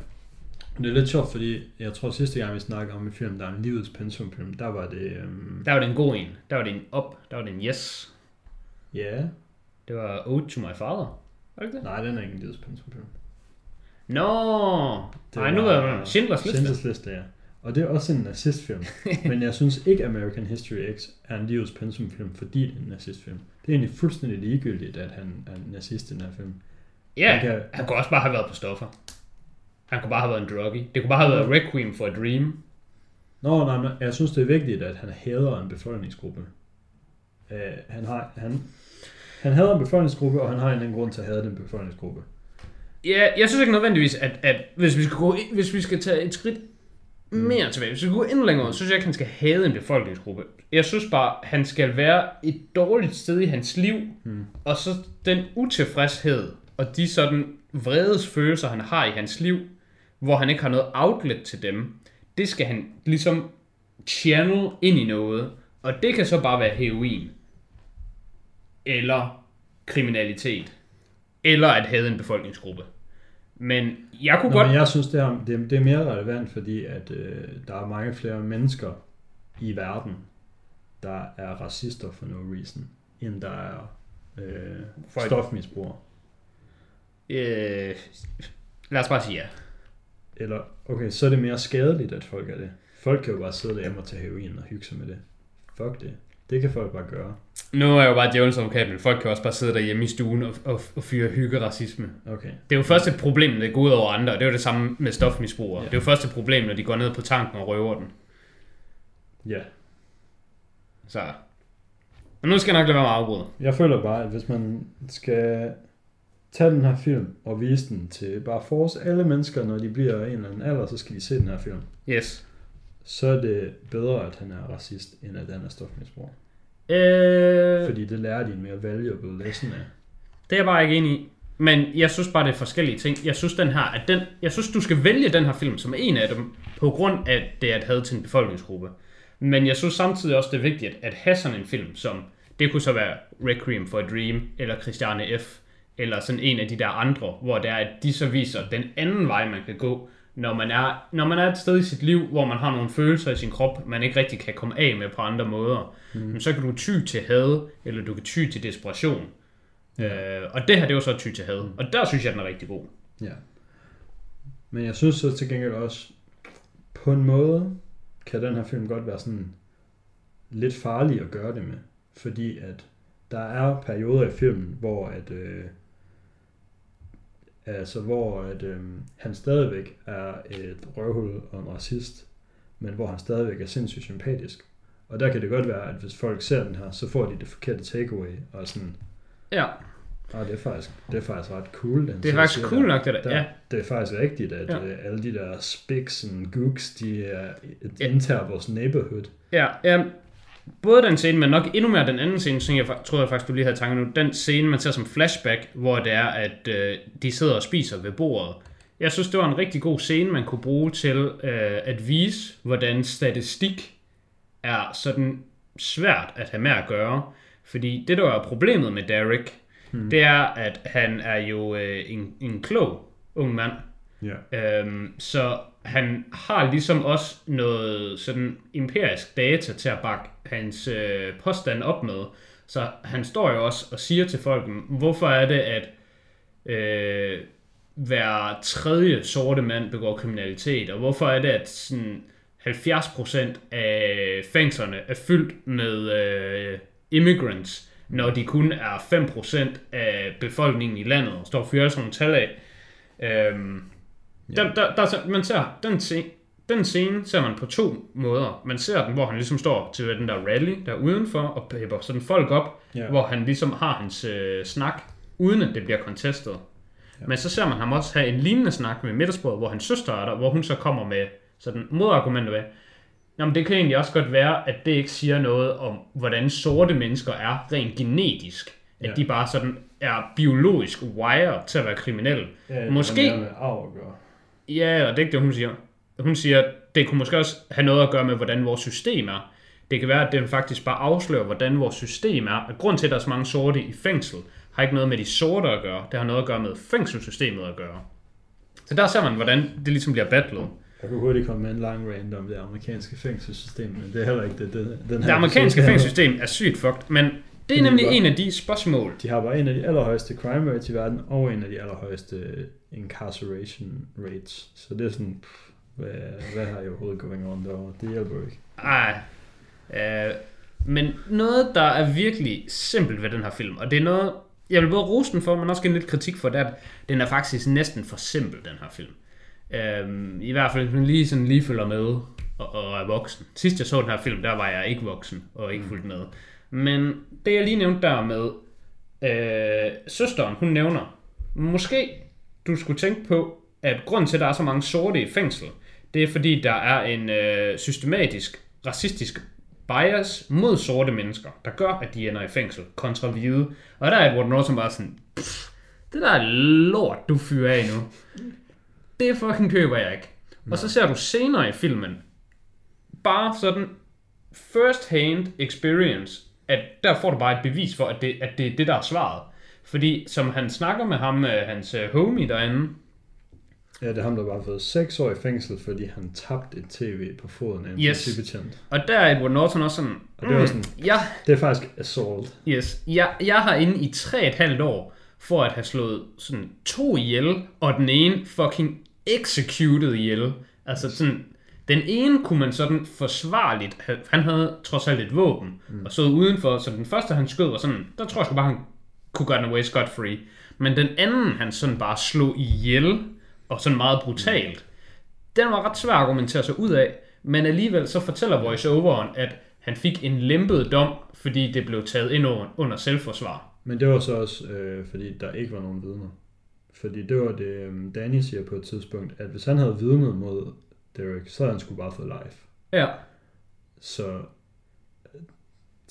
Det er lidt sjovt, fordi jeg tror sidste gang, vi snakkede om en film, der er en livets pensumfilm, der var det... Øhm, Der var det en god en. Der var det en op. Der var det en yes. ja, Det var Ode to my father. Var det nej, den er ikke en livets pensumfilm. Nå, Det nej, nu var er det Schindlers liste. Schindlers Liste, ja. Og det er også en nazistfilm. (laughs) men jeg synes ikke, American History X er en livets pensumfilm, fordi det er en nazistfilm. Det er egentlig fuldstændig ligegyldigt, at han er en nazist i den her film. Ja, Han kan- han kunne også bare have været på stoffer. Han kunne bare have været en druggie. Det kunne bare have været Requiem for a Dream. Nå, nej, men jeg synes, det er vigtigt, at han hader en befolkningsgruppe. Uh, han, har, han, han hader en befolkningsgruppe, og han har en eller anden grund til at hade den befolkningsgruppe. Ja, jeg synes ikke nødvendigvis, at, at hvis, vi skal gå, hvis vi skal tage et skridt mere tilbage, hvis vi skal gå endnu længere, så synes jeg ikke, han skal have en befolkningsgruppe. Jeg synes bare, han skal være et dårligt sted i hans liv, Hmm. og så den utilfredshed, og de sådan vredes følelser, han har i hans liv, hvor han ikke har noget outlet til dem, det skal han ligesom channel ind i noget, og det kan så bare være heroin, eller kriminalitet, eller at have en befolkningsgruppe. Men jeg kunne Nå, godt... men jeg synes, det er, det, det er mere relevant, fordi at øh, der er mange flere mennesker i verden, der er racister for no reason, end der er øh, Folk- stofmisbrugere. Øh, lad os bare sige ja. Eller, okay, så er det mere skadeligt, at folk er det. Folk kan jo bare sidde derhjemme og tage heroin og hygge sig med det. Fuck det. Det kan folk bare gøre. Nu er jeg jo bare djævelens advokat, men folk kan også bare sidde derhjemme i stuen og, og, og fyre hyggeracisme. Okay. Det er jo først et problem, når det går ud over andre, og det er jo det samme med stofmisbrugere. Ja. Det er jo først et problem, når de går ned på tanken og røver den. Ja. Så. Men nu skal jeg nok lade være med at afbryde. Jeg føler bare, at hvis man skal tage den her film og vise den til bare force alle mennesker, når de bliver en eller anden alder, så skal de se den her film. Yes. Så er det bedre, at han er racist, end at han er stofmisbruger. Øh, Fordi det lærer de en mere valuable lesson af. det er jeg bare ikke enig i. Men jeg synes bare, det er forskellige ting. Jeg synes, den her, at den, jeg synes, du skal vælge den her film som en af dem, på grund af, at det er et had til en befolkningsgruppe. Men jeg synes samtidig også, det er vigtigt at have sådan en film, som det kunne så være Requiem for a Dream, eller Christiane F., eller sådan en af de der andre, hvor det er, at de så viser den anden vej, man kan gå, når man er, når man er et sted i sit liv, hvor man har nogle følelser i sin krop, man ikke rigtig kan komme af med på andre måder. Mm. Så kan du ty til had, eller du kan ty til desperation. Ja. Øh, og det her, det er jo så ty til had. Og der synes jeg, den er rigtig god. Ja. Men jeg synes så til gengæld også, på en måde, kan den her film godt være sådan lidt farlig at gøre det med. Fordi at der er perioder i filmen, hvor at, øh, altså hvor at, øh, han stadigvæk er et røvhul og en racist, men hvor han stadigvæk er sindssygt sympatisk. Og der kan det godt være, at hvis folk ser den her, så får de det forkerte takeaway, og sådan, Ja, ah, det er faktisk, det er faktisk ret cool. Den det er faktisk cool der. nok, det der. Der, Ja, Det er faktisk rigtigt, at Ja. ja. alle de der spiks og gooks, de er et Ja. vores neighborhood. ja, ja. Både den scene, men nok endnu mere den anden scene, som jeg tror jeg faktisk, du lige havde tanker nu. Den scene, man ser som flashback, hvor det er, at øh, de sidder og spiser ved bordet. Jeg synes, det var en rigtig god scene, man kunne bruge til øh, at vise, hvordan statistik er sådan svært at have med at gøre. Fordi det, der er problemet med Derek, hmm. det er, at han er jo øh, en, en klog ung mand. Ja. Øhm, så han har ligesom også noget sådan empirisk data til at bakke hans øh, påstand op med. Så han står jo også og siger til folk, hvorfor er det, at øh, hver tredje sorte mand begår kriminalitet, og hvorfor er det, at sådan 70% af fængslerne er fyldt med øh, immigrants, når de kun er 5% af befolkningen i landet, og står og fyrer sådan nogle tal af. Øhm, Ja. der, der, der, man ser, den scene, den scene ser man på to måder. Man ser den, hvor han ligesom står til den der rally der udenfor og pepper sådan folk op, Ja. hvor han ligesom har hans øh, snak, uden at det bliver contestet. Ja. Men så ser man ham også have en lignende snak med middagsbordet, hvor hans søster er der, hvor hun så kommer med sådan modargumenter ved, Jamen, det kan egentlig også godt være, at det ikke siger noget om, hvordan sorte mennesker er rent genetisk. At Ja. de bare sådan er biologisk wired til at være kriminelle. Ja, Måske- Det med arv at gøre. Ja, og det er ikke det, hun siger. Hun siger, at det kunne måske også have noget at gøre med, hvordan vores system er. Det kan være, at det faktisk bare afslører, hvordan vores system er. At grund til, at der er så mange sorte i fængsel, har ikke noget med de sorte at gøre. Det har noget at gøre med fængselssystemet at gøre. Så der ser man, hvordan det ligesom bliver battlet. Jeg kunne hurtigt komme med en lang rant om det amerikanske fængselssystem, men det er heller ikke det, det den her Det amerikanske fængselssystem er sygt fucked, men det er nemlig en af de spørgsmål. De har bare en af de allerhøjeste crime rates i verden, og en af de allerhøjeste incarceration rates. Så det er sådan, pff, hvad, hvad har jeg overhovedet going on derovre? Det hjælper ikke. Ej. Øh, men noget, der er virkelig simpelt ved den her film, og det er noget, jeg vil både rose den for, men også give lidt kritik for, det at den er faktisk næsten for simpel, den her film. Øhm, I hvert fald, hvis man lige, sådan lige følger med og, og er voksen. Sidst jeg så den her film, der var jeg ikke voksen og ikke fuldt med. Men det jeg lige nævnte der med øh, søsteren, hun nævner, måske du skulle tænke på, at grund til, at der er så mange sorte i fængsel, det er fordi, der er en øh, systematisk racistisk bias mod sorte mennesker, der gør, at de ender i fængsel kontra hvide. Og der er Edward Norton bare sådan, "Pff, det der er lort, du fyrer af nu. Det fucking køber jeg ikke. Og så ser du senere i filmen, bare sådan first hand experience, at der får du bare et bevis for, at det, at det er det, der er svaret. Fordi som han snakker med ham, øh, hans øh, homie derinde, Ja, det er ham, der bare har fået 6 år i fængsel, fordi han tabte et tv på foden af en Yes. politibetjent. og der er Edward Norton også sådan, Og det var sådan, ja, det er faktisk assault. Yes. Jeg, jeg har inde i tre et halvt år for at have slået sådan to ihjel, og den ene fucking executed ihjel. Altså sådan, den ene kunne man sådan forsvarligt, han havde trods alt et våben, mm. og stod udenfor, så den første han skød var sådan, der tror jeg sgu bare, han kunne godt away scot free. Men den anden, han sådan bare slog ihjel, og sådan meget brutalt, den var ret svær at argumentere sig ud af, men alligevel så fortæller voiceoveren, at han fik en lempet dom, fordi det blev taget ind under, under selvforsvar. Men det var så også, øh, fordi der ikke var nogen vidner. Fordi det var det, øh, Danny siger på et tidspunkt, at hvis han havde vidnet mod Derek, så havde han skulle bare fået live. Ja, Så øh,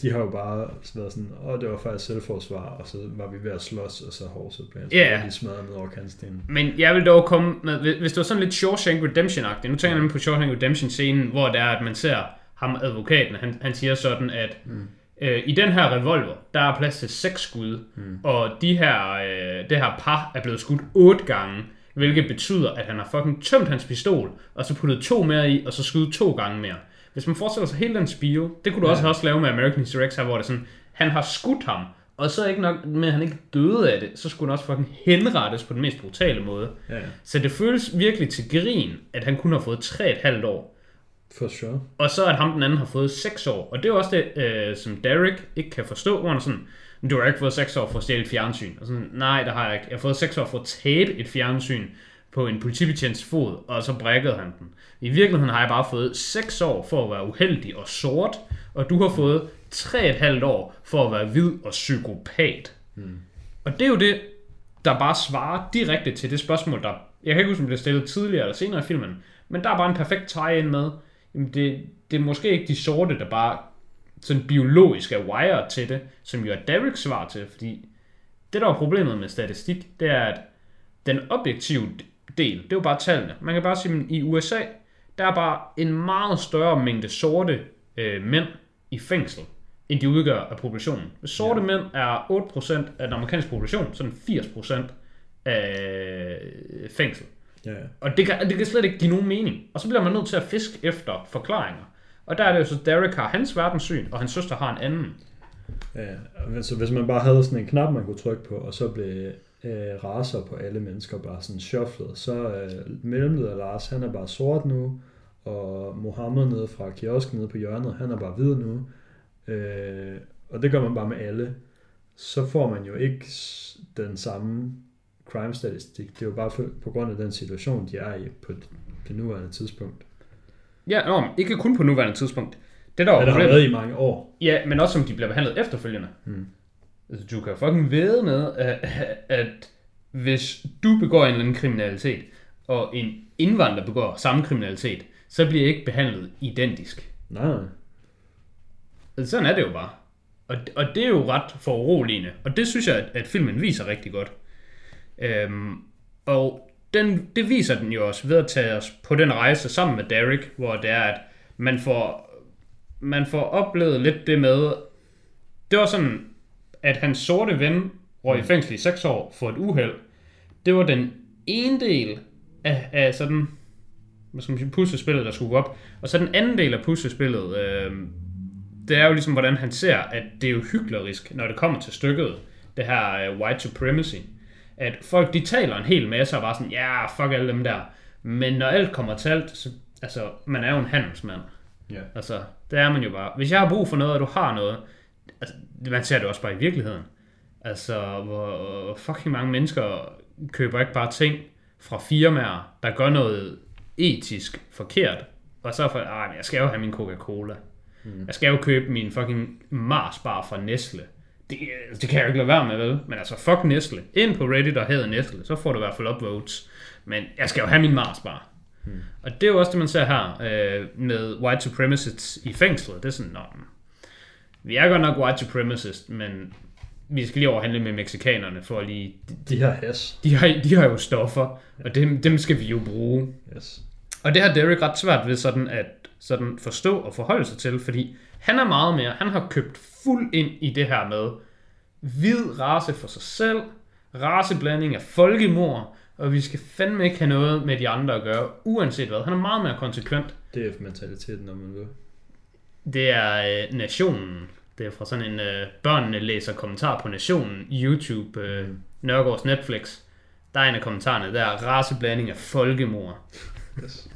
de har jo bare været sådan, åh, det var faktisk selvforsvar, og så var vi ved at slås, og så horset blev han yeah. lige smadret ned over kantstenen. men jeg vil dog komme med, hvis- hvis det var sådan lidt Shawshank Redemption-agtigt, nu tænker jeg nemlig på Shawshank Redemption-scenen, hvor det er, at man ser ham advokaten, han, han siger sådan, at mm. øh, i den her revolver, der er plads til seks skud, mm. og de her, øh, det her par er blevet skudt otte gange, hvilket betyder, at han har fucking tømt hans pistol, og så puttet to mere i, og så skudt to gange mere. Hvis man forestiller sig hele den spiel, det kunne du Ja. også, også lave med American History X her, hvor det er sådan, han har skudt ham, og så ikke nok med, at han ikke døde af det, så skulle han også fucking henrettes på den mest brutale måde. Ja. Så det føles virkelig til grin, at han kun har fået 3,5 år. for sure. Og så at ham den anden har fået 6 år. Og det er også det, øh, som Derek ikke kan forstå, hvor han er sådan, "Men du har ikke fået 6 år for at stjæle et fjernsyn. Og sådan, nej, det har jeg ikke. Jeg har fået 6 år for at tabe et fjernsyn på en politibetjents fod, og så brækkede han den. I virkeligheden har jeg bare fået 6 år for at være uheldig og sort, og du har fået 3,5 år for at være hvid og psykopat. Mm. Og det er jo det, der bare svarer direkte til det spørgsmål, der... Jeg kan ikke huske, om det blev stillet tidligere eller senere i filmen, men der er bare en perfekt tie-in med, jamen det, det er måske ikke de sorte, der bare sådan biologisk er wired til det, som jo er Dereks svar til, fordi det der er problemet med statistik, det er, at den objektive del, det er jo bare tallene. Man kan bare sige, at i USA, der er bare en meget større mængde sorte øh, mænd i fængsel, end de udgør af populationen. Sorte ja. mænd er 8% af den amerikanske population, så den 80% af fængsel. Ja, ja. Og det kan, det kan slet ikke give nogen mening. Og så bliver man nødt til at fiske efter forklaringer. Og der er det jo så, Derek har hans verdenssyn, og hans søster har en anden. Ja, så hvis man bare havde sådan en knap, man kunne trykke på, og så blev øh, raser på alle mennesker bare sådan shufflet, så øh, mellemleder Lars, han er bare sort nu, og Mohammed nede fra kiosken nede på hjørnet, han er bare hvid nu. Øh, og det gør man bare med alle. Så får man jo ikke den samme crime statistik. Det er jo bare for, på grund af den situation, de er i på det nuværende tidspunkt. Ja, nå, ikke kun på nuværende tidspunkt. Det der Ja, der har været i mange år. ja, men også som de bliver behandlet efterfølgende. Mm. Altså, du kan fucking vide med, at, at hvis du begår en eller anden kriminalitet, og en indvandrer begår samme kriminalitet, så bliver I ikke behandlet identisk. Nej, nej. Altså, sådan er det jo bare. Og, og det er jo ret foruroligende. Og det synes jeg, at, at filmen viser rigtig godt. Øhm, og den, det viser den jo også ved at tage os på den rejse sammen med Derek, hvor det er, at man får, man får oplevet lidt det med, det var sådan, at hans sorte ven røg i fængsel i 6 år for et uheld. Det var den ene del af, af sådan, hvad skal man sige, puslespillet, der skulle gå op. Og så den anden del af puslespillet, øh, det er jo ligesom, hvordan han ser, at det er jo hyklerisk, når det kommer til stykket, det her uh, white supremacy. At folk, de taler en hel masse og bare sådan, ja, yeah, fuck alle dem der. Men når alt kommer til alt, så, altså, man er jo en handelsmand. Ja. Altså, det er man jo bare. Hvis jeg har brug for noget, og du har noget, altså, man ser det også bare i virkeligheden. Altså, hvor fucking mange mennesker køber ikke bare ting fra firmaer, der gør noget etisk forkert, og så for, ah, jeg skal jo have min Coca-Cola. Mm. Jeg skal jo købe min fucking Mars bar fra Nestle. Det, det kan jeg jo ikke lade være med, vel? Men altså, fuck Nestle. Ind på Reddit og hedder Nestle, så får du i hvert fald upvotes. Men jeg skal jo have min Mars bar. Mm. Og det er jo også det, man ser her øh, med white supremacists i fængslet. Det er sådan, nå, vi er godt nok white supremacists, men vi skal lige overhandle med meksikanerne for at lige... De her has. De har, de har jo stoffer, og dem, dem skal vi jo bruge. Yes. Og det har Derek ret svært ved sådan at sådan forstå og forholde sig til, fordi han er meget mere, han har købt fuld ind i det her med hvid race for sig selv, raceblanding af folkemord, og vi skal fandme ikke have noget med de andre at gøre, uanset hvad. Han er meget mere konsekvent. DF-mentaliteten, når man vil. Det er øh, Nationen. Det er fra sådan en øh, børnene læser kommentar på Nationen, YouTube, øh, Nørgaards Netflix. Der er en af kommentarerne, der er raceblanding af folkemord. Yes.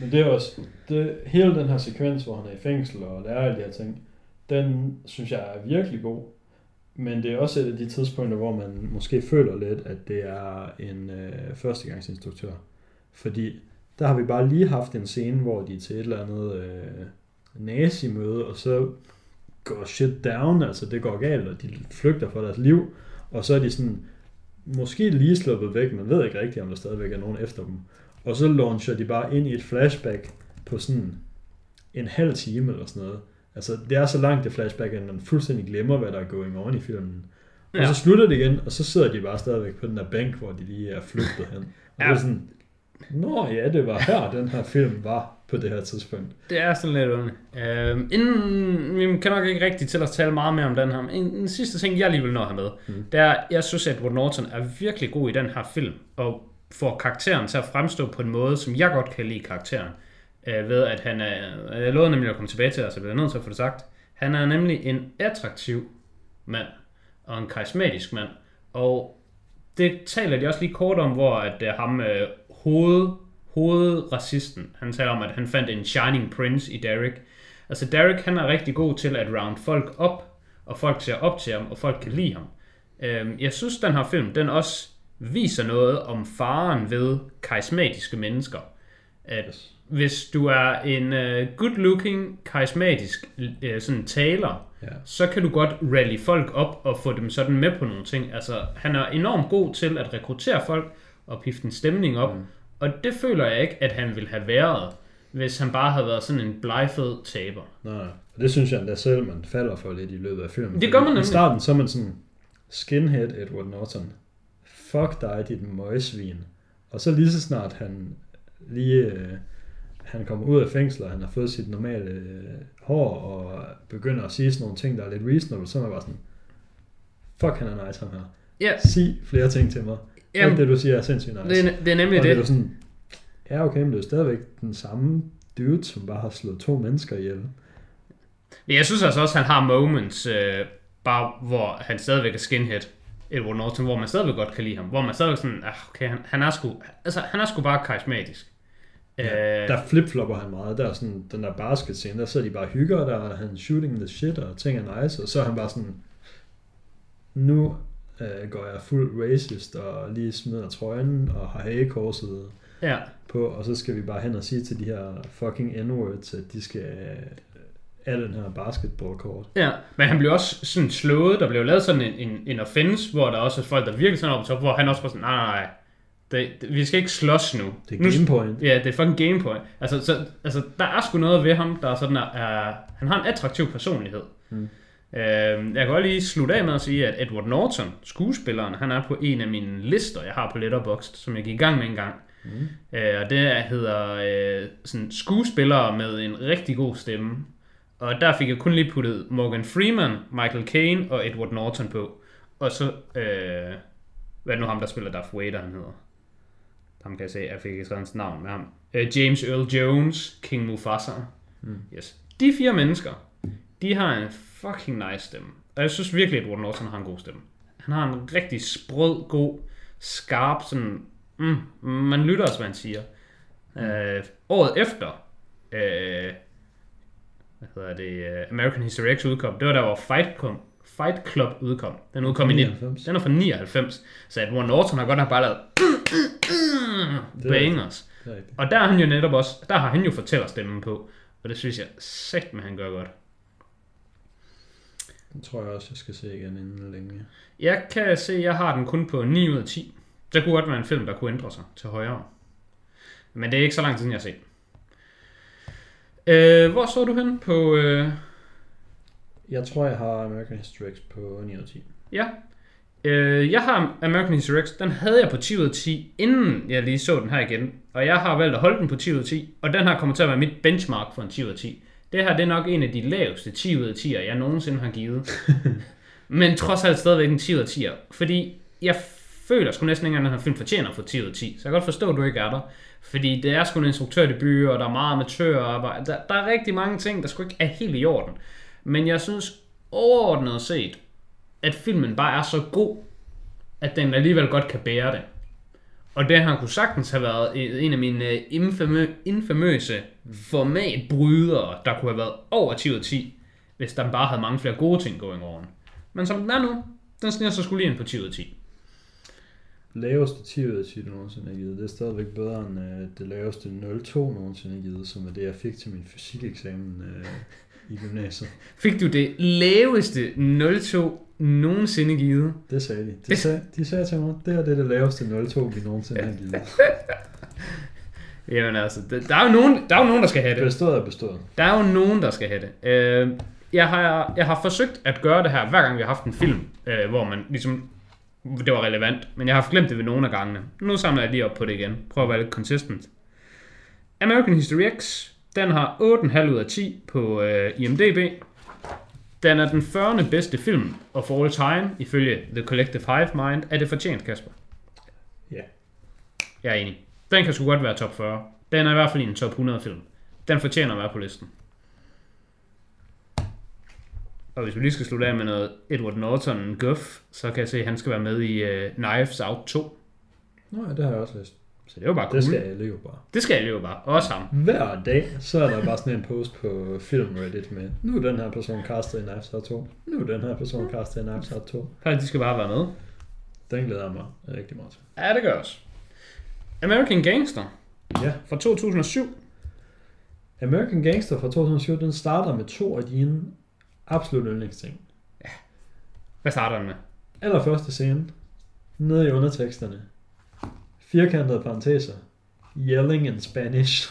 Men det er også, det, hele den her sekvens, hvor han er i fængsel og lærer alle de her ting, den synes jeg er virkelig god. Men det er også et af de tidspunkter, hvor man måske føler lidt, at det er en øh, førstegangsinstruktør. Fordi der har vi bare lige haft en scene, hvor de er til et eller andet øh, nazimøde, og så går shit down, altså det går galt, og de flygter fra deres liv, og så er de sådan, måske lige sluppet væk, man ved ikke rigtigt, om der stadigvæk er nogen efter dem. Og så launcher de bare ind i et flashback på sådan en halv time eller sådan noget. Altså, det er så langt det flashback, at man fuldstændig glemmer, hvad der er going on i filmen. Og Ja. så slutter det igen, og så sidder de bare stadigvæk på den der bænk, hvor de lige er flygtet hen. Og ja. det er sådan, Nå ja, det var her, den her film var på det her tidspunkt. Det er sådan lidt underligt. Øhm, inden, vi kan nok ikke rigtig til at tale meget mere om den her, men en, en sidste ting, jeg lige vil nå her med, mm. det er, jeg synes, at Edward Norton er virkelig god i den her film, og får karakteren til at fremstå på en måde, som jeg godt kan lide karakteren. Øh, ved at han er, øh, jeg lovede nemlig at komme tilbage til dig, så jeg bliver nødt til at få det sagt. Han er nemlig en attraktiv mand, og en karismatisk mand, og det taler de også lige kort om, hvor at det er ham øh, hoved, hovedracisten, han taler om, at han fandt en shining prince i Derek. Altså Derek, han er rigtig god til at round folk op, og folk ser op til ham, og folk kan lide ham. Øh, jeg synes, den her film, den også viser noget om faren ved karismatiske mennesker. At Yes hvis du er en uh, good-looking, karismatisk uh, sådan taler, Ja. så kan du godt rally folk op og få dem sådan med på nogle ting. Altså, han er enormt god til at rekruttere folk og pifte en stemning op, Mm. og det føler jeg ikke, at han ville have været, hvis han bare havde været sådan en blegfed taber. Nej. Og det synes jeg endda selv, man falder for lidt i løbet af filmen. Det gør man Fordi I nemlig. starten, så er man sådan, skinhead Edward Norton. Fuck dig, dit møgsvin. Og så lige så snart han lige øh, han kommer ud af fængsel, og han har fået sit normale øh, hår, og begynder at sige sådan nogle ting, der er lidt reasonable, så er man bare sådan, fuck, han er nice, ham her. Ja, Sig flere ting til mig. Jamen, Alt det, du siger, er sindssygt nice. det, er, det er nemlig og det er du sådan, ja okay, men det er jo stadigvæk den samme dude, som bare har slået to mennesker ihjel. Men Jeg synes altså også, at han har moments, øh, bare hvor han stadigvæk er skinhead, Edward Norton, hvor man stadigvæk godt kan lide ham. Hvor man stadigvæk sådan, ah, okay, han, han, er sgu, altså, han er sgu bare karismatisk. Ja, Øh, der flipflopper han meget. Der er sådan, den der basketscene, der sidder de bare og hygger, der er han shooting the shit, og ting er nice, og så er han bare sådan, nu øh, går jeg fuld racist, og lige smider trøjen, og har hagekorset ja. på, og så skal vi bare hen og sige til de her fucking n-words, at de skal af den her basketballkort. Ja, men han blev også sådan slået, der blev lavet sådan en, en, en offense, hvor der også er folk, der virkelig sådan op top, hvor han også var sådan, nej, nej, nej, det, det, vi skal ikke slås nu. Det er game point. Ja, det er fucking game point. Altså, så, altså, der er sgu noget ved ham, der er sådan, er, han har en attraktiv personlighed. Mm. Øh, jeg kan godt lige slutte af med at sige, at Edward Norton, skuespilleren, han er på en af mine lister, jeg har på Letterboxd, som jeg gik i gang med en gang. Mm. Øh, og det hedder øh, sådan skuespillere med en rigtig god stemme. Og der fik jeg kun lige puttet Morgan Freeman, Michael Caine og Edward Norton på. Og så, øh, hvad er nu ham, der spiller Darth Vader, han hedder? Ham kan jeg se, jeg fik ikke skrevet hans navn med ham. Uh, James Earl Jones, King Mufasa. Mm. Yes. De fire mennesker, de har en fucking nice stemme. Og jeg synes virkelig, at Edward Norton har en god stemme. Han har en rigtig sprød, god, skarp, sådan... Mm, man lytter også, hvad han siger. Mm. Uh, året efter, uh, hvad hedder det, uh, American History X udkom, det var der, hvor Fight, kom, Fight Club udkom. Den udkom i 99. Den er fra 99. Så Edward Norton har godt nok bare lavet bangers. Og der, er han jo netop også, der har han jo fortællerstemmen på. Og det synes jeg sagt med, han gør godt. Den tror jeg også, jeg skal se igen inden længe. Jeg kan se, at jeg har den kun på 9 ud af 10. Det kunne godt være en film, der kunne ændre sig til højere. Men det er ikke så lang tid, jeg har set. Øh, hvor så du hen på... Øh... Jeg tror, jeg har American History X på 9 ud af 10. Ja, Øh, jeg har American History X, den havde jeg på 10 ud af 10, inden jeg lige så den her igen. Og jeg har valgt at holde den på 10 ud af 10, og den her kommer til at være mit benchmark for en 10 ud af 10. Det her det er nok en af de laveste 10 ud af 10'er, jeg nogensinde har givet. (laughs) Men trods alt stadigvæk en 10 ud af 10'er. Fordi jeg føler sgu næsten ikke, at den her film fortjener at få 10 ud af 10. Så jeg kan godt forstå, at du ikke er der. Fordi det er sgu en instruktørdebut, og der er meget amatørarbejde. Der, der er rigtig mange ting, der sgu ikke er helt i orden. Men jeg synes overordnet set, at filmen bare er så god, at den alligevel godt kan bære det. Og det har kunne sagtens have været en af mine øh, infamø, infamøse formatbrydere, der kunne have været over 10 ud af 10, hvis der bare havde mange flere gode ting going on. Men som den er nu, den sniger så skulle lige ind på 10 ud af 10. Laveste 10 ud af 10, nogensinde har givet, det er stadigvæk bedre end uh, det laveste 0,2 nogensinde har givet, som er det, jeg fik til min fysikeksamen uh, øh, i gymnasiet. Fik du det laveste 0,2 nogensinde givet. Det sagde de. De sagde, de sagde til mig, det er det, det laveste 0-2, vi nogensinde har givet. (laughs) Jamen altså, der er, jo nogen, der er jo nogen, der skal have det. Bestået er bestået. Der er jo nogen, der skal have det. Øh, jeg, har, jeg har forsøgt at gøre det her, hver gang vi har haft en film, øh, hvor man ligesom, det var relevant, men jeg har glemt det ved nogle af gangene. Nu samler jeg lige op på det igen. Prøv at være lidt consistent. American History X, den har 8,5 ud af 10 på øh, IMDb. Den er den 40. bedste film of all time, ifølge The Collective Hive Mind. Er det fortjent, Kasper? Ja. Yeah. Jeg er enig. Den kan sgu godt være top 40. Den er i hvert fald en top 100 film. Den fortjener at være på listen. Og hvis vi lige skal slutte af med noget Edward Norton Guff, så kan jeg se, at han skal være med i uh, Knives Out 2. Nå ja, det har jeg også læst. Så det er jo bare cool. Det skal alle jo bare. Det skal alle jo bare. Også ham. Hver dag, så er der bare sådan en post på Film Reddit med, nu er den her person castet i Knives Out 2. Nu er den her person castet i Knives Out 2. Faktisk, de skal bare være med. Den glæder jeg mig rigtig meget til. Ja, det gør også. American Gangster. Ja. Fra 2007. American Gangster fra 2007, den starter med to af dine absolut yndlingsting. Ja. Hvad starter den med? Allerførste scene. Nede i underteksterne firkantede parenteser. Yelling in Spanish.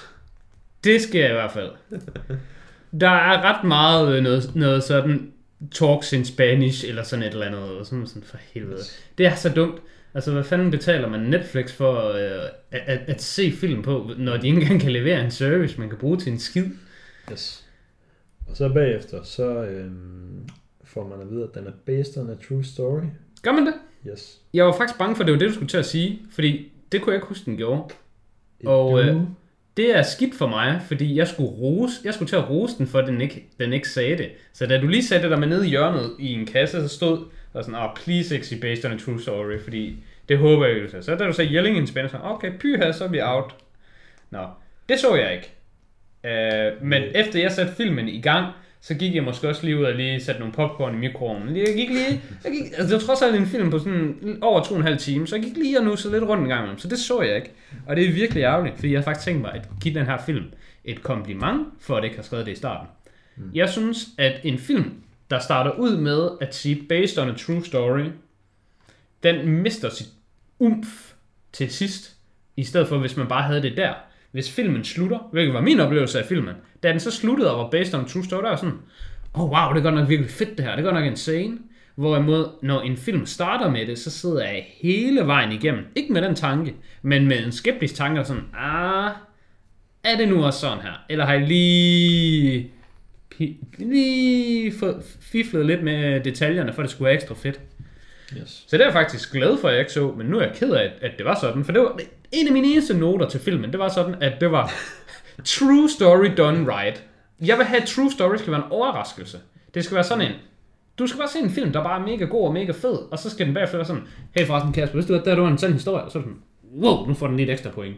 Det sker i hvert fald. Der er ret meget øh, noget, noget sådan talks in Spanish, eller sådan et eller andet, sådan, sådan for helvede. Det er så dumt. Altså, hvad fanden betaler man Netflix for øh, at, at, at se film på, når de ikke engang kan levere en service, man kan bruge til en skid? Yes. Og så bagefter, så øh, får man at vide, at den er based on a true story. Gør man det? Yes. Jeg var faktisk bange for, at det var det, du skulle til at sige, fordi det kunne jeg ikke huske, den gjorde. Og øh, det er skidt for mig, fordi jeg skulle, rose, jeg skulle til at rose den, for den ikke, den ikke sagde det. Så da du lige satte der med nede i hjørnet i en kasse, så stod der sådan, oh, please exit based on a true story, fordi det håber jeg ikke. Så da du sagde yelling in Spanish, så okay, pyha, så er vi out. Nå, det så jeg ikke. Uh, men efter jeg satte filmen i gang, så gik jeg måske også lige ud og lige satte nogle popcorn i mikroovnen. Jeg gik lige, jeg gik, altså det var trods alt en film på sådan over to og en halv time, så jeg gik lige og nussede lidt rundt en gang imellem, så det så jeg ikke. Og det er virkelig ærgerligt, fordi jeg har faktisk tænkt mig at give den her film et kompliment, for at det ikke har skrevet det i starten. Mm. Jeg synes, at en film, der starter ud med at sige based on a true story, den mister sit umf til sidst, i stedet for hvis man bare havde det der. Hvis filmen slutter, hvilket var min oplevelse af filmen, da den så sluttede og var based on true story, der var sådan, oh wow, det er godt nok virkelig fedt det her, det er godt nok insane. Hvorimod, når en film starter med det, så sidder jeg hele vejen igennem. Ikke med den tanke, men med en skeptisk tanke, og sådan, ah, er det nu også sådan her? Eller har jeg lige, lige fiflet lidt med detaljerne, for det skulle være ekstra fedt? Yes. Så det er jeg faktisk glad for, at jeg ikke så, men nu er jeg ked af, at det var sådan, for det var en af mine eneste noter til filmen, det var sådan, at det var true story done right. Jeg vil have, at true story skal være en overraskelse. Det skal være sådan en, du skal bare se en film, der bare er mega god og mega fed, og så skal den bagefter være sådan, hey forresten Kasper, hvis du at der var en sand historie, så er sådan, wow, nu får den lige et ekstra point.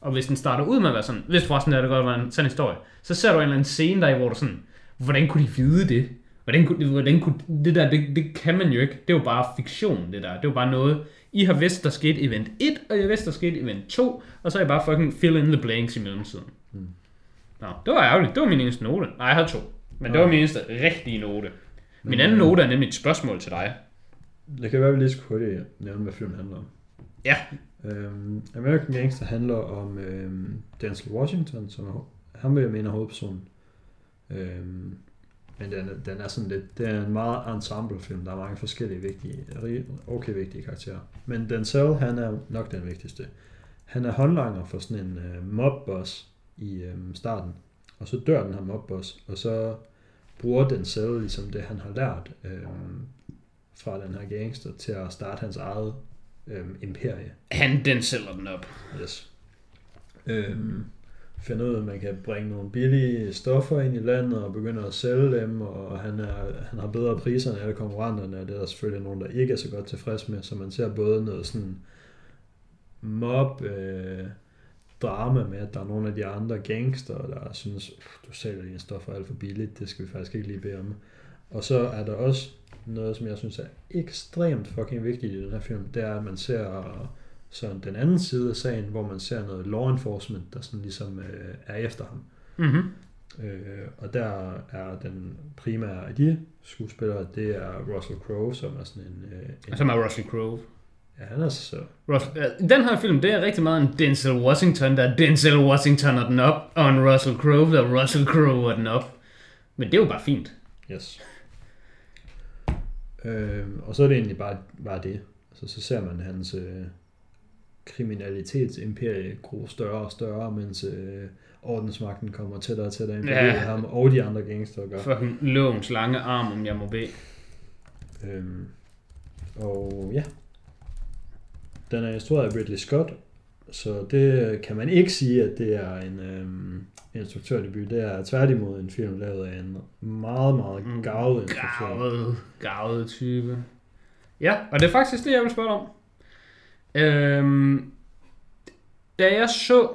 Og hvis den starter ud med at være sådan, hvis forresten er det godt var en sand historie, så ser du en eller anden scene der, hvor du sådan, hvordan kunne de vide det? Hvordan kunne, hvordan kunne det der, det, det kan man jo ikke. Det er jo bare fiktion, det der. Det er jo bare noget, I har vidst, der skete event 1, og jeg vidste, der skete event 2, og så er jeg bare fucking fill in the blanks i mellemtiden. Hmm. Nå, det var ærgerligt. Det var min eneste note. Nej, jeg havde to. Men det var min eneste rigtige note. Min anden note er nemlig et spørgsmål til dig. Det kan være, at vi lige skulle hurtigt nævne, hvad filmen handler om. Ja. Øhm, American Gangster handler om øhm, Denzel Washington, som er, han vil jeg mene er hovedpersonen. Øhm, men den, den er sådan lidt, det er en meget ensemble-film. Der er mange forskellige vigtige, okay vigtige karakterer. Men Denzel, han er nok den vigtigste. Han er håndlanger for sådan en øh, mobboss i øh, starten. Og så dør den her mobboss, og så bruger Denzel ligesom det, han har lært øh, fra den her gangster, til at starte hans eget øh, imperie. Han den sælger den op. Yes. Øhm, finder ud af, at man kan bringe nogle billige stoffer ind i landet og begynde at sælge dem, og han, er, han har bedre priser end alle konkurrenterne, og det er der selvfølgelig nogen, der ikke er så godt tilfreds med, så man ser både noget sådan mob, øh, drama med, at der er nogle af de andre gangster, der synes, "Uff, du sælger dine stoffer alt for billigt, det skal vi faktisk ikke lige bede om. Og så er der også noget, som jeg synes er ekstremt fucking vigtigt i den her film, det er, at man ser sådan den anden side af sagen, hvor man ser noget law enforcement, der sådan ligesom øh, er efter ham. Mm-hmm. Øh, og der er den primære af de skuespillere, det er Russell Crowe, som er sådan en... Øh, en så med Russell Crowe. Ja, han er så... Russell, øh, den her film, det er rigtig meget en Denzel Washington, der er Denzel Washington og den op, og en Russell Crowe, der er Russell Crowe og den op. Men det er jo bare fint. Yes. Øh, og så er det egentlig bare, bare det. Så, så ser man hans øh, kriminalitetsimperie gro større og større, mens øh, ordensmagten kommer tættere og tættere ind på ja. ham, og de andre gangster gør. Fucking lovens lange arm, om jeg må bede. Øhm, og ja, den er instrueret af Ridley Scott, så det kan man ikke sige, at det er en øhm, instruktørdebut. Det er tværtimod en film lavet af en meget, meget Mm, gavet instruktør. Gavet, gavet type. Ja, og det er faktisk det, jeg vil spørge om. Øhm, da jeg så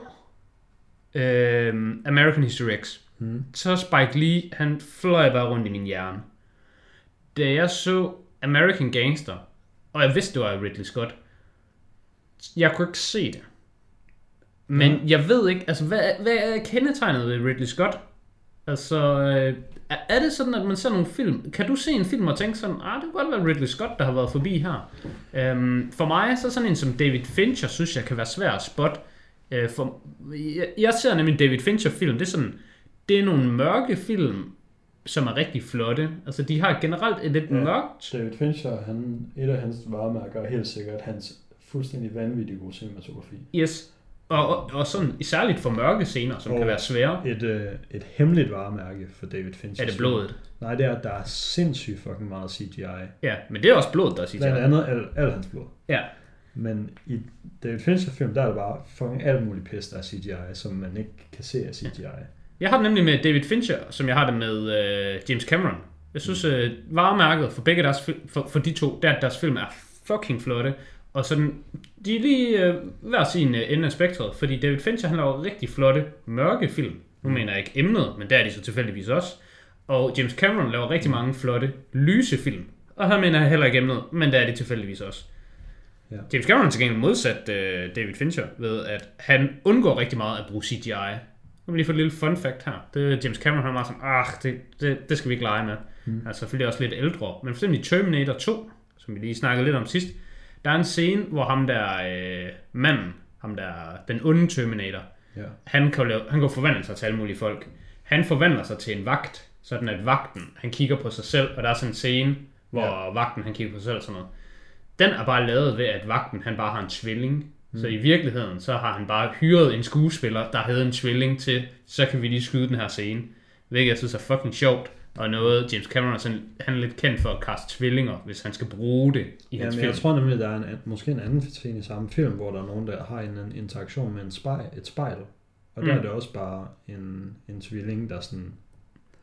øhm, American History X, Mm. så Spike Lee, han fløj bare rundt i min hjerne. Da jeg så American Gangster, og jeg vidste, det var Ridley Scott, jeg kunne ikke se det. Men Ja. jeg ved ikke, altså hvad, hvad er kendetegnet ved Ridley Scott? Altså, øh, er, er det sådan, at man ser nogle film, kan du se en film og tænke sådan, ah, det kunne godt være Ridley Scott, der har været forbi her. Øhm, for mig, så sådan en som David Fincher, synes jeg kan være svær at spotte. Øh, for, jeg, jeg ser nemlig David Fincher-film, det er sådan, det er nogle mørke film, som er rigtig flotte. Altså, de har generelt et lidt ja. mørkt. David Fincher, han, et af hans varemærker er helt sikkert hans fuldstændig vanvittige gode cinematografi. Yes. Og, og, og sådan, særligt for mørke scener, som Og- kan være svære. Et, øh, et hemmeligt varemærke for David Fincher. Er det blodet? Nej, det er, at der er sindssygt fucking meget CGI. Ja, men det er også blodet, der siger Blandt andet al, al hans blod. Ja. Men i David Fincher film, der er det bare fucking alt muligt pis, der er CGI, som man ikke kan se af CGI. Jeg har det nemlig med David Fincher, som jeg har det med øh, James Cameron. Jeg synes, øh, varemærket for begge deres for, for de to, der deres film er fucking flotte. Og sådan, de er lige øh, hver sin øh, ende af spektret, fordi David Fincher han laver rigtig flotte, mørke film. Nu mener jeg ikke emnet, men der er de så tilfældigvis også. Og James Cameron laver rigtig mange flotte, lyse film. Og her mener jeg heller ikke emnet, men det er det tilfældigvis også. Ja. James Cameron er til gengæld modsat uh, David Fincher ved, at han undgår rigtig meget at bruge CGI. Nu vil lige få et lille fun fact her. Det, James Cameron han er meget sådan, ah, det, det, det skal vi ikke lege med. Mm. Er selvfølgelig også lidt ældre. Men for eksempel i Terminator 2, som vi lige snakkede lidt om sidst, der er en scene, hvor ham der øh, manden, ham der, den onde Terminator, Ja. han kan, lave, han kan forvandle sig til alle mulige folk. Han forvandler sig til en vagt, sådan at vagten, han kigger på sig selv, og der er sådan en scene, hvor ja. vagten, han kigger på sig selv og sådan noget. Den er bare lavet ved, at vagten, han bare har en tvilling. Mm. Så i virkeligheden, så har han bare hyret en skuespiller, der havde en tvilling til, så kan vi lige skyde den her scene. Hvilket jeg synes er fucking sjovt, og noget James Cameron er sådan, han er lidt kendt for at kaste tvillinger, hvis han skal bruge det i hans Jamen, film. jeg tror nemlig, der er en, måske en anden scene i samme film, hvor der er nogen, der har en, en interaktion med en spejl, et spejl. Og der Mm. er det også bare en, en tvilling, der sådan...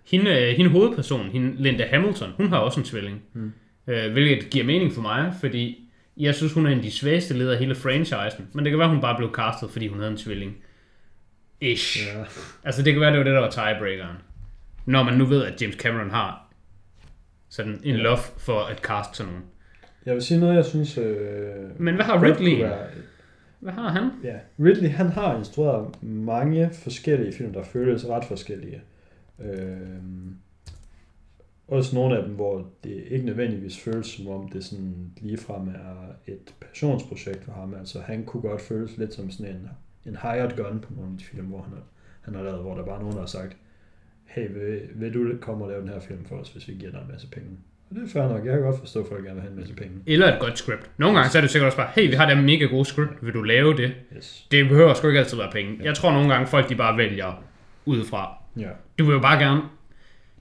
Hende, øh, hende hovedpersonen, hende Linda Hamilton, hun har også en tvilling. Mm. Øh, hvilket giver mening for mig, fordi jeg synes, hun er en af de svageste ledere af hele franchisen. Men det kan være, hun bare blev castet, fordi hun havde en tvilling. Ish. Ja, Altså det kan være, det var det, der var tiebreakeren. Når man nu ved, at James Cameron har sådan en love for at cast sådan nogen. jeg vil sige noget, jeg synes... Øh, Men hvad har Ridley? være- Hvad har han? Ja, Ridley han har instrueret mange forskellige film, der føles ret forskellige. Øhm, også nogle af dem, hvor det ikke nødvendigvis føles som om det sådan ligefrem er et passionsprojekt for ham. Altså han kunne godt føles lidt som sådan en, en hired gun på nogle af de film, hvor han har, han har lavet, hvor der bare er nogen, der har sagt, hey, vil, vil du komme og lave den her film for os, hvis vi giver dig en masse penge? Og det er fair nok, jeg kan godt forstå, at folk gerne vil have en masse penge. Eller et godt script. Nogle gange så er det sikkert også bare, hey, vi har det mega gode script, vil du lave det? Yes. Det behøver sgu ikke altid være penge. Jeg tror nogle gange, folk de bare vælger udefra. Ja. Du vil jo bare gerne,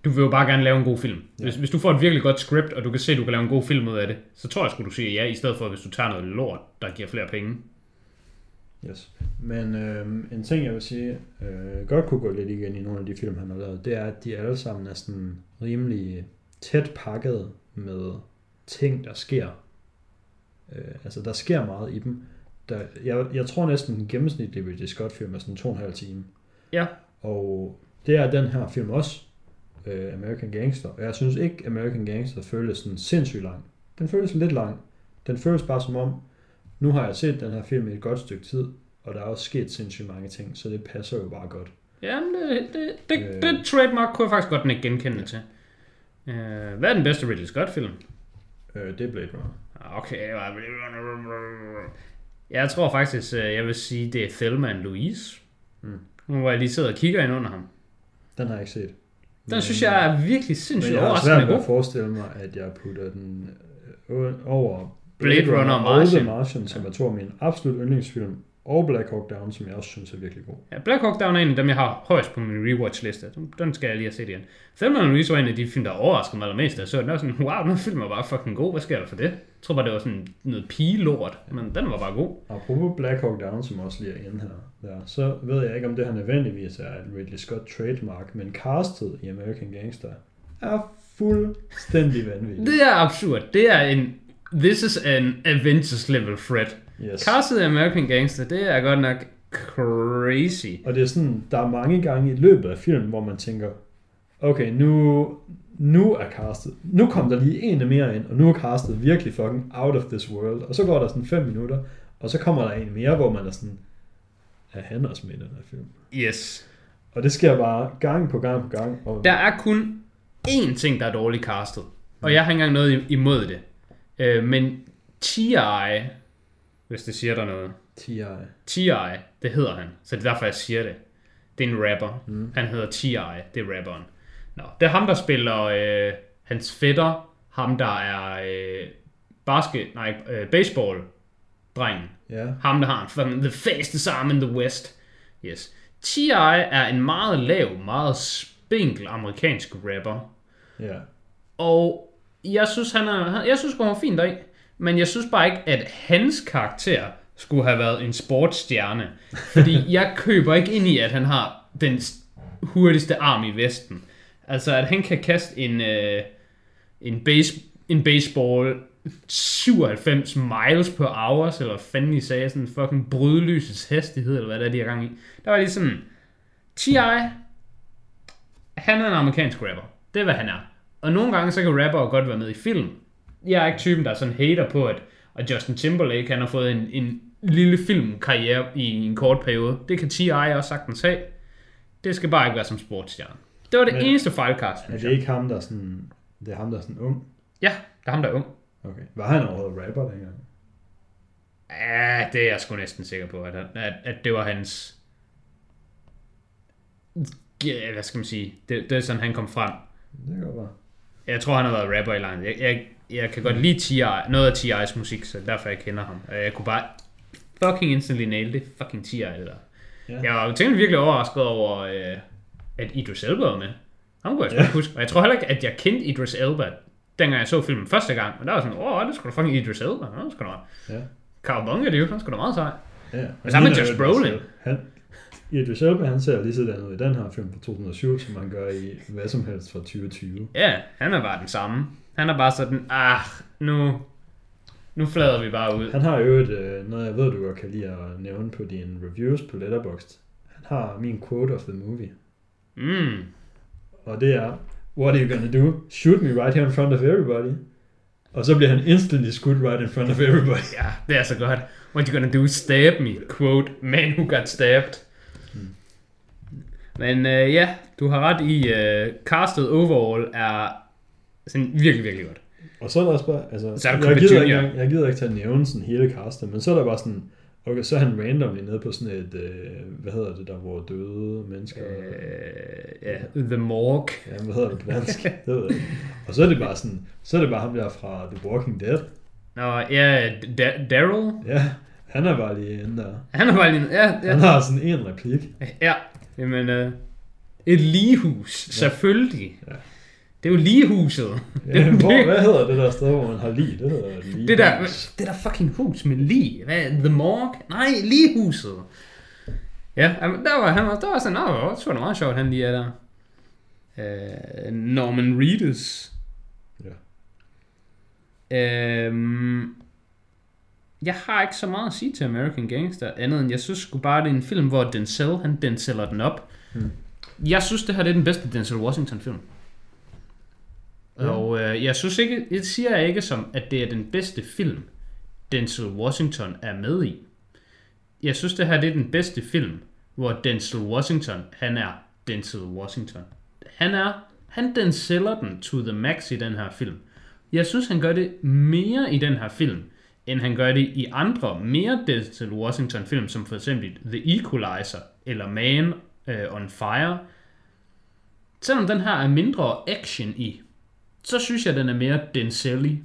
du vil jo bare gerne lave en god film. Ja. Hvis, hvis du får et virkelig godt script, og du kan se, at du kan lave en god film ud af det, så tror jeg sgu, du siger ja, i stedet for, hvis du tager noget lort, der giver flere penge. Yes. Men øh, en ting, jeg vil sige, øh, godt kunne gå lidt igen i nogle af de film, han har lavet, det er, at de alle sammen er sådan rimelig tæt pakket med ting, der sker. Øh, altså, der sker meget i dem. Der, jeg, jeg tror næsten, den gennemsnitlige Ridley Scott-film er sådan to og en halv time. Ja. Og det er den her film også, øh, American Gangster. Og jeg synes ikke, American Gangster føles sådan sindssygt lang. Den føles lidt lang. Den føles bare som om, nu har jeg set den her film i et godt stykke tid, og der er også sket sindssygt mange ting, så det passer jo bare godt. Ja, det, det, det, Øh. det trademark kunne jeg faktisk godt ikke genkende til. Uh, hvad er den bedste Ridley Scott-film? Øh, det er Blade Runner. Okay. Jeg tror faktisk, øh, jeg vil sige, det er Thelma and Louise. Mm. Nu hvor jeg lige sidder og kigger ind under ham. Den har jeg ikke set. Den synes jeg er virkelig men sindssygt jeg har overraskende svært ved god. at forestille mig, at jeg putter den øh, over Blade Runner og og Martian. The Martian, som er to af mine absolut yndlingsfilm, og Black Hawk Down, som jeg også synes er virkelig god. Ja, Black Hawk Down er en af dem, jeg har højst på min rewatch-liste. Den- Den skal jeg lige have set igen. Thelma Louise var en af de film, der overraskede mig allermest. da Jeg så den. Jeg var sådan, wow, den film er bare fucking god. Hvad sker der for det? Jeg tror bare, det var sådan noget pigelort, men den var bare god. Apropos Black Hawk Down, som også lige er inde her, der, så ved jeg ikke, om det her nødvendigvis er et Ridley Scott trademark, men castet i American Gangster er fuldstændig vanvittigt. Det er absurd. Det er en... This is an Avengers level threat. Yes. Castet i American Gangster, det er godt nok crazy. Og det er sådan, der er mange gange i løbet af filmen, hvor man tænker, okay, nu, nu er castet, nu kom der lige en mere ind, og nu er castet virkelig fucking out of this world. Og så går der sådan fem minutter, og så kommer der en mere, hvor man er sådan, er han også med i den her film? Yes. Og det sker bare gang på gang på gang. Og Der er kun én ting, der er dårligt castet. Og jeg har ikke engang noget imod det. Øh, men T.I., hvis det siger der noget. T.I. T.I., det hedder han. Så det er derfor, jeg siger det. Det er en rapper. Mm. Han hedder T.I., det er rapperen. Nå, det er ham, der spiller øh, hans fætter. Ham, der er øh, basket, nej, øh, baseball-drengen. Ja, Ham, der har en the fastest arm in the west. Yes. T.I. er en meget lav, meget spinkel amerikansk rapper. ja. Og jeg synes, han er, jeg synes, han var fint deri. Men jeg synes bare ikke, at hans karakter skulle have været en sportsstjerne. Fordi (laughs) jeg køber ikke ind i, at han har den hurtigste arm i Vesten. Altså, at han kan kaste en, øh, en, base, en baseball 97 miles per hour, eller fanden I sagde, sådan fucking brydlysets hastighed, eller hvad det er, de har gang i. Der var lige sådan, T.I., han er en amerikansk rapper. Det er, hvad han er. Og nogle gange, så kan rapper godt være med i film. Jeg er ikke typen, der er sådan hater på, at, at Justin Timberlake, han har fået en, en lille filmkarriere i en kort periode. Det kan T.I. også sagtens have. Det skal bare ikke være som sportsstjerne. Det var det Men- eneste fejlkast. Er det ikke ham, der er sådan... Det er ham, der er sådan ung? Ja, det er ham, der er ung. Okay. Var han overhovedet rapper dengang? Ja, det er jeg sgu næsten sikker på, at, han- at, at det var hans... Ja, hvad skal man sige? Det, det er sådan, han kom frem. Det kan godt være. Jeg tror, han har været rapper i langt. Jeg, jeg, jeg kan godt lide T.I., noget af T.I.'s musik, så derfor jeg kender ham. Jeg kunne bare fucking instantly nail det. Fucking T.I. det der. Ja. Jeg var tænkt virkelig overrasket over, øh, at Idris Elba var med. Han kunne jeg sgu Ja. huske. Og jeg tror heller ikke, at jeg kendte Idris Elba, dengang jeg så filmen første gang. Men der var sådan, åh, det skulle da fucking Idris Elba. Nå, det skulle da Ja. Carl Bunga, det er jo han skulle da meget sej. Ja. Og sammen med Josh Brolin. Han, Idris Elba, han ser lige sådan ud i den her film fra 2007, som man gør i hvad som helst fra 2020. Ja, han er bare den samme. Han er bare sådan, ah, nu, nu flader vi bare ud. Han har jo et, øh, noget, jeg ved, du godt kan lide at nævne på dine reviews på Letterboxd. Han har min quote of the movie. Mm. Og det er, what are you gonna do? Shoot me right here in front of everybody. Og så bliver han instantly skudt right in front of everybody. Ja, det er så godt. What you gonna do? Stab me. Quote, man who got stabbed. Men øh, ja, du har ret i, øh, castet overall er sådan virkelig, virkelig godt. Og så er der også bare, altså, Så jeg, gider ikke, jeg gider ikke til at nævne sådan hele castet, men så er der bare sådan, okay, så er han randomly nede på sådan et, øh, hvad hedder det der, hvor døde mennesker, øh, ja, The Morgue. ja, hvad hedder det på dansk, (laughs) det ved jeg ikke. Og så er det bare sådan, så er det bare ham der fra The Walking Dead. Nå, ja, Da- Daryl. Ja, han er bare lige inde der. Han er bare lige... Ja, Han ja. har sådan en replik. ja. Jamen, øh, et ligehus, selvfølgelig. Ja. Det er jo ligehuset. Ja, hvor, (laughs) hvad hedder det der sted, hvor man har lige? Det hedder lige. Det der, det der fucking hus med lige. Hvad? The Morgue? Nej, ligehuset. Ja, der var han var, der var sådan, åh, det var meget sjovt, han lige er der. Uh, Norman Reedus. Ja. Øhm, jeg har ikke så meget at sige til American Gangster, andet end jeg synes sgu bare, det er en film, hvor Denzel, han Denzeller den op. Hmm. Jeg synes, det her det er den bedste Denzel Washington-film. Ja. Og øh, jeg synes ikke, det siger jeg ikke som, at det er den bedste film, Denzel Washington er med i. Jeg synes, det her det er den bedste film, hvor Denzel Washington, han er Denzel Washington. Han er, han Denzeller den to the max i den her film. Jeg synes, han gør det mere i den her film, end han gør det i andre mere Denzel Washington film, som for eksempel The Equalizer eller Man uh, on Fire. Selvom den her er mindre action i, så synes jeg, den er mere Denzel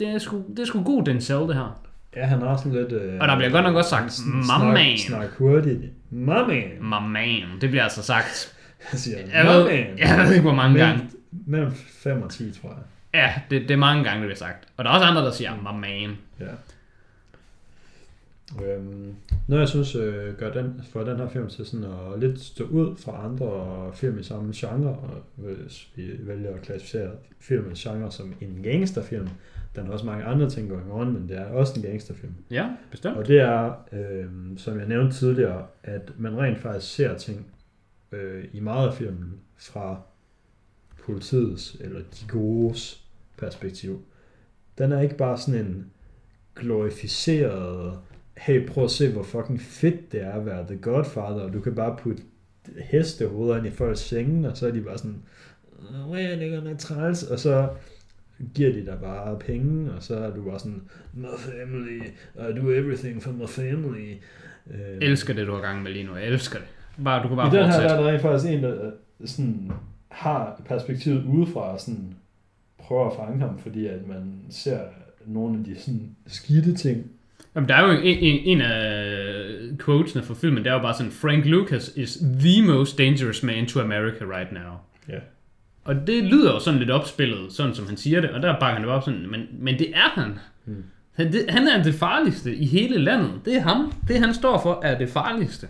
Det er sgu, det er sgu god Denzel, det her. Ja, han har sådan lidt... Øh, Og der bliver godt nok også sagt, "My man." Snak hurtigt. My man. My man, det bliver altså sagt. (laughs) Han siger, Jeg ved, man. (laughs) jeg ved ikke, hvor mange gange. Mellem 5 og 10, tror jeg. Ja, det, det er mange gange, det bliver sagt. Og der er også andre, der siger, my man. Ja. Øhm, noget jeg synes øh, gør den, for den her film til sådan at lidt stå ud fra andre film i samme genre, og hvis vi vælger at klassificere filmens genre som en gangsterfilm, den har også mange andre ting going on, men det er også en gangsterfilm. Ja, bestemt. Og det er, øh, som jeg nævnte tidligere, at man rent faktisk ser ting øh, i meget af filmen fra politiets eller de godes perspektiv. Den er ikke bare sådan en glorificeret, hey prøv at se hvor fucking fedt det er at være The Godfather, og du kan bare putte hestehoveder ind i folks senge, og så er de bare sådan, hvor er det godt træls, og så giver de dig bare penge, og så er du bare sådan, my family, I do everything for my family. Øh, elsker det, du har gang med lige nu. Jeg elsker det. Bare, du kan bare I den her, der er der rent faktisk en, der sådan, har perspektivet udefra, sådan, prøver at fange ham, fordi at man ser nogle af de sådan, skidte ting. Jamen, der er jo en, en, en af quotesene fra filmen, det er jo bare sådan, Frank Lucas is the most dangerous man to America right now. Ja. Og det lyder jo sådan lidt opspillet, sådan som han siger det, og der bakker han det op sådan, men, men det er han. Mm. Han, det, han er det farligste i hele landet. Det er ham. Det han står for er det farligste.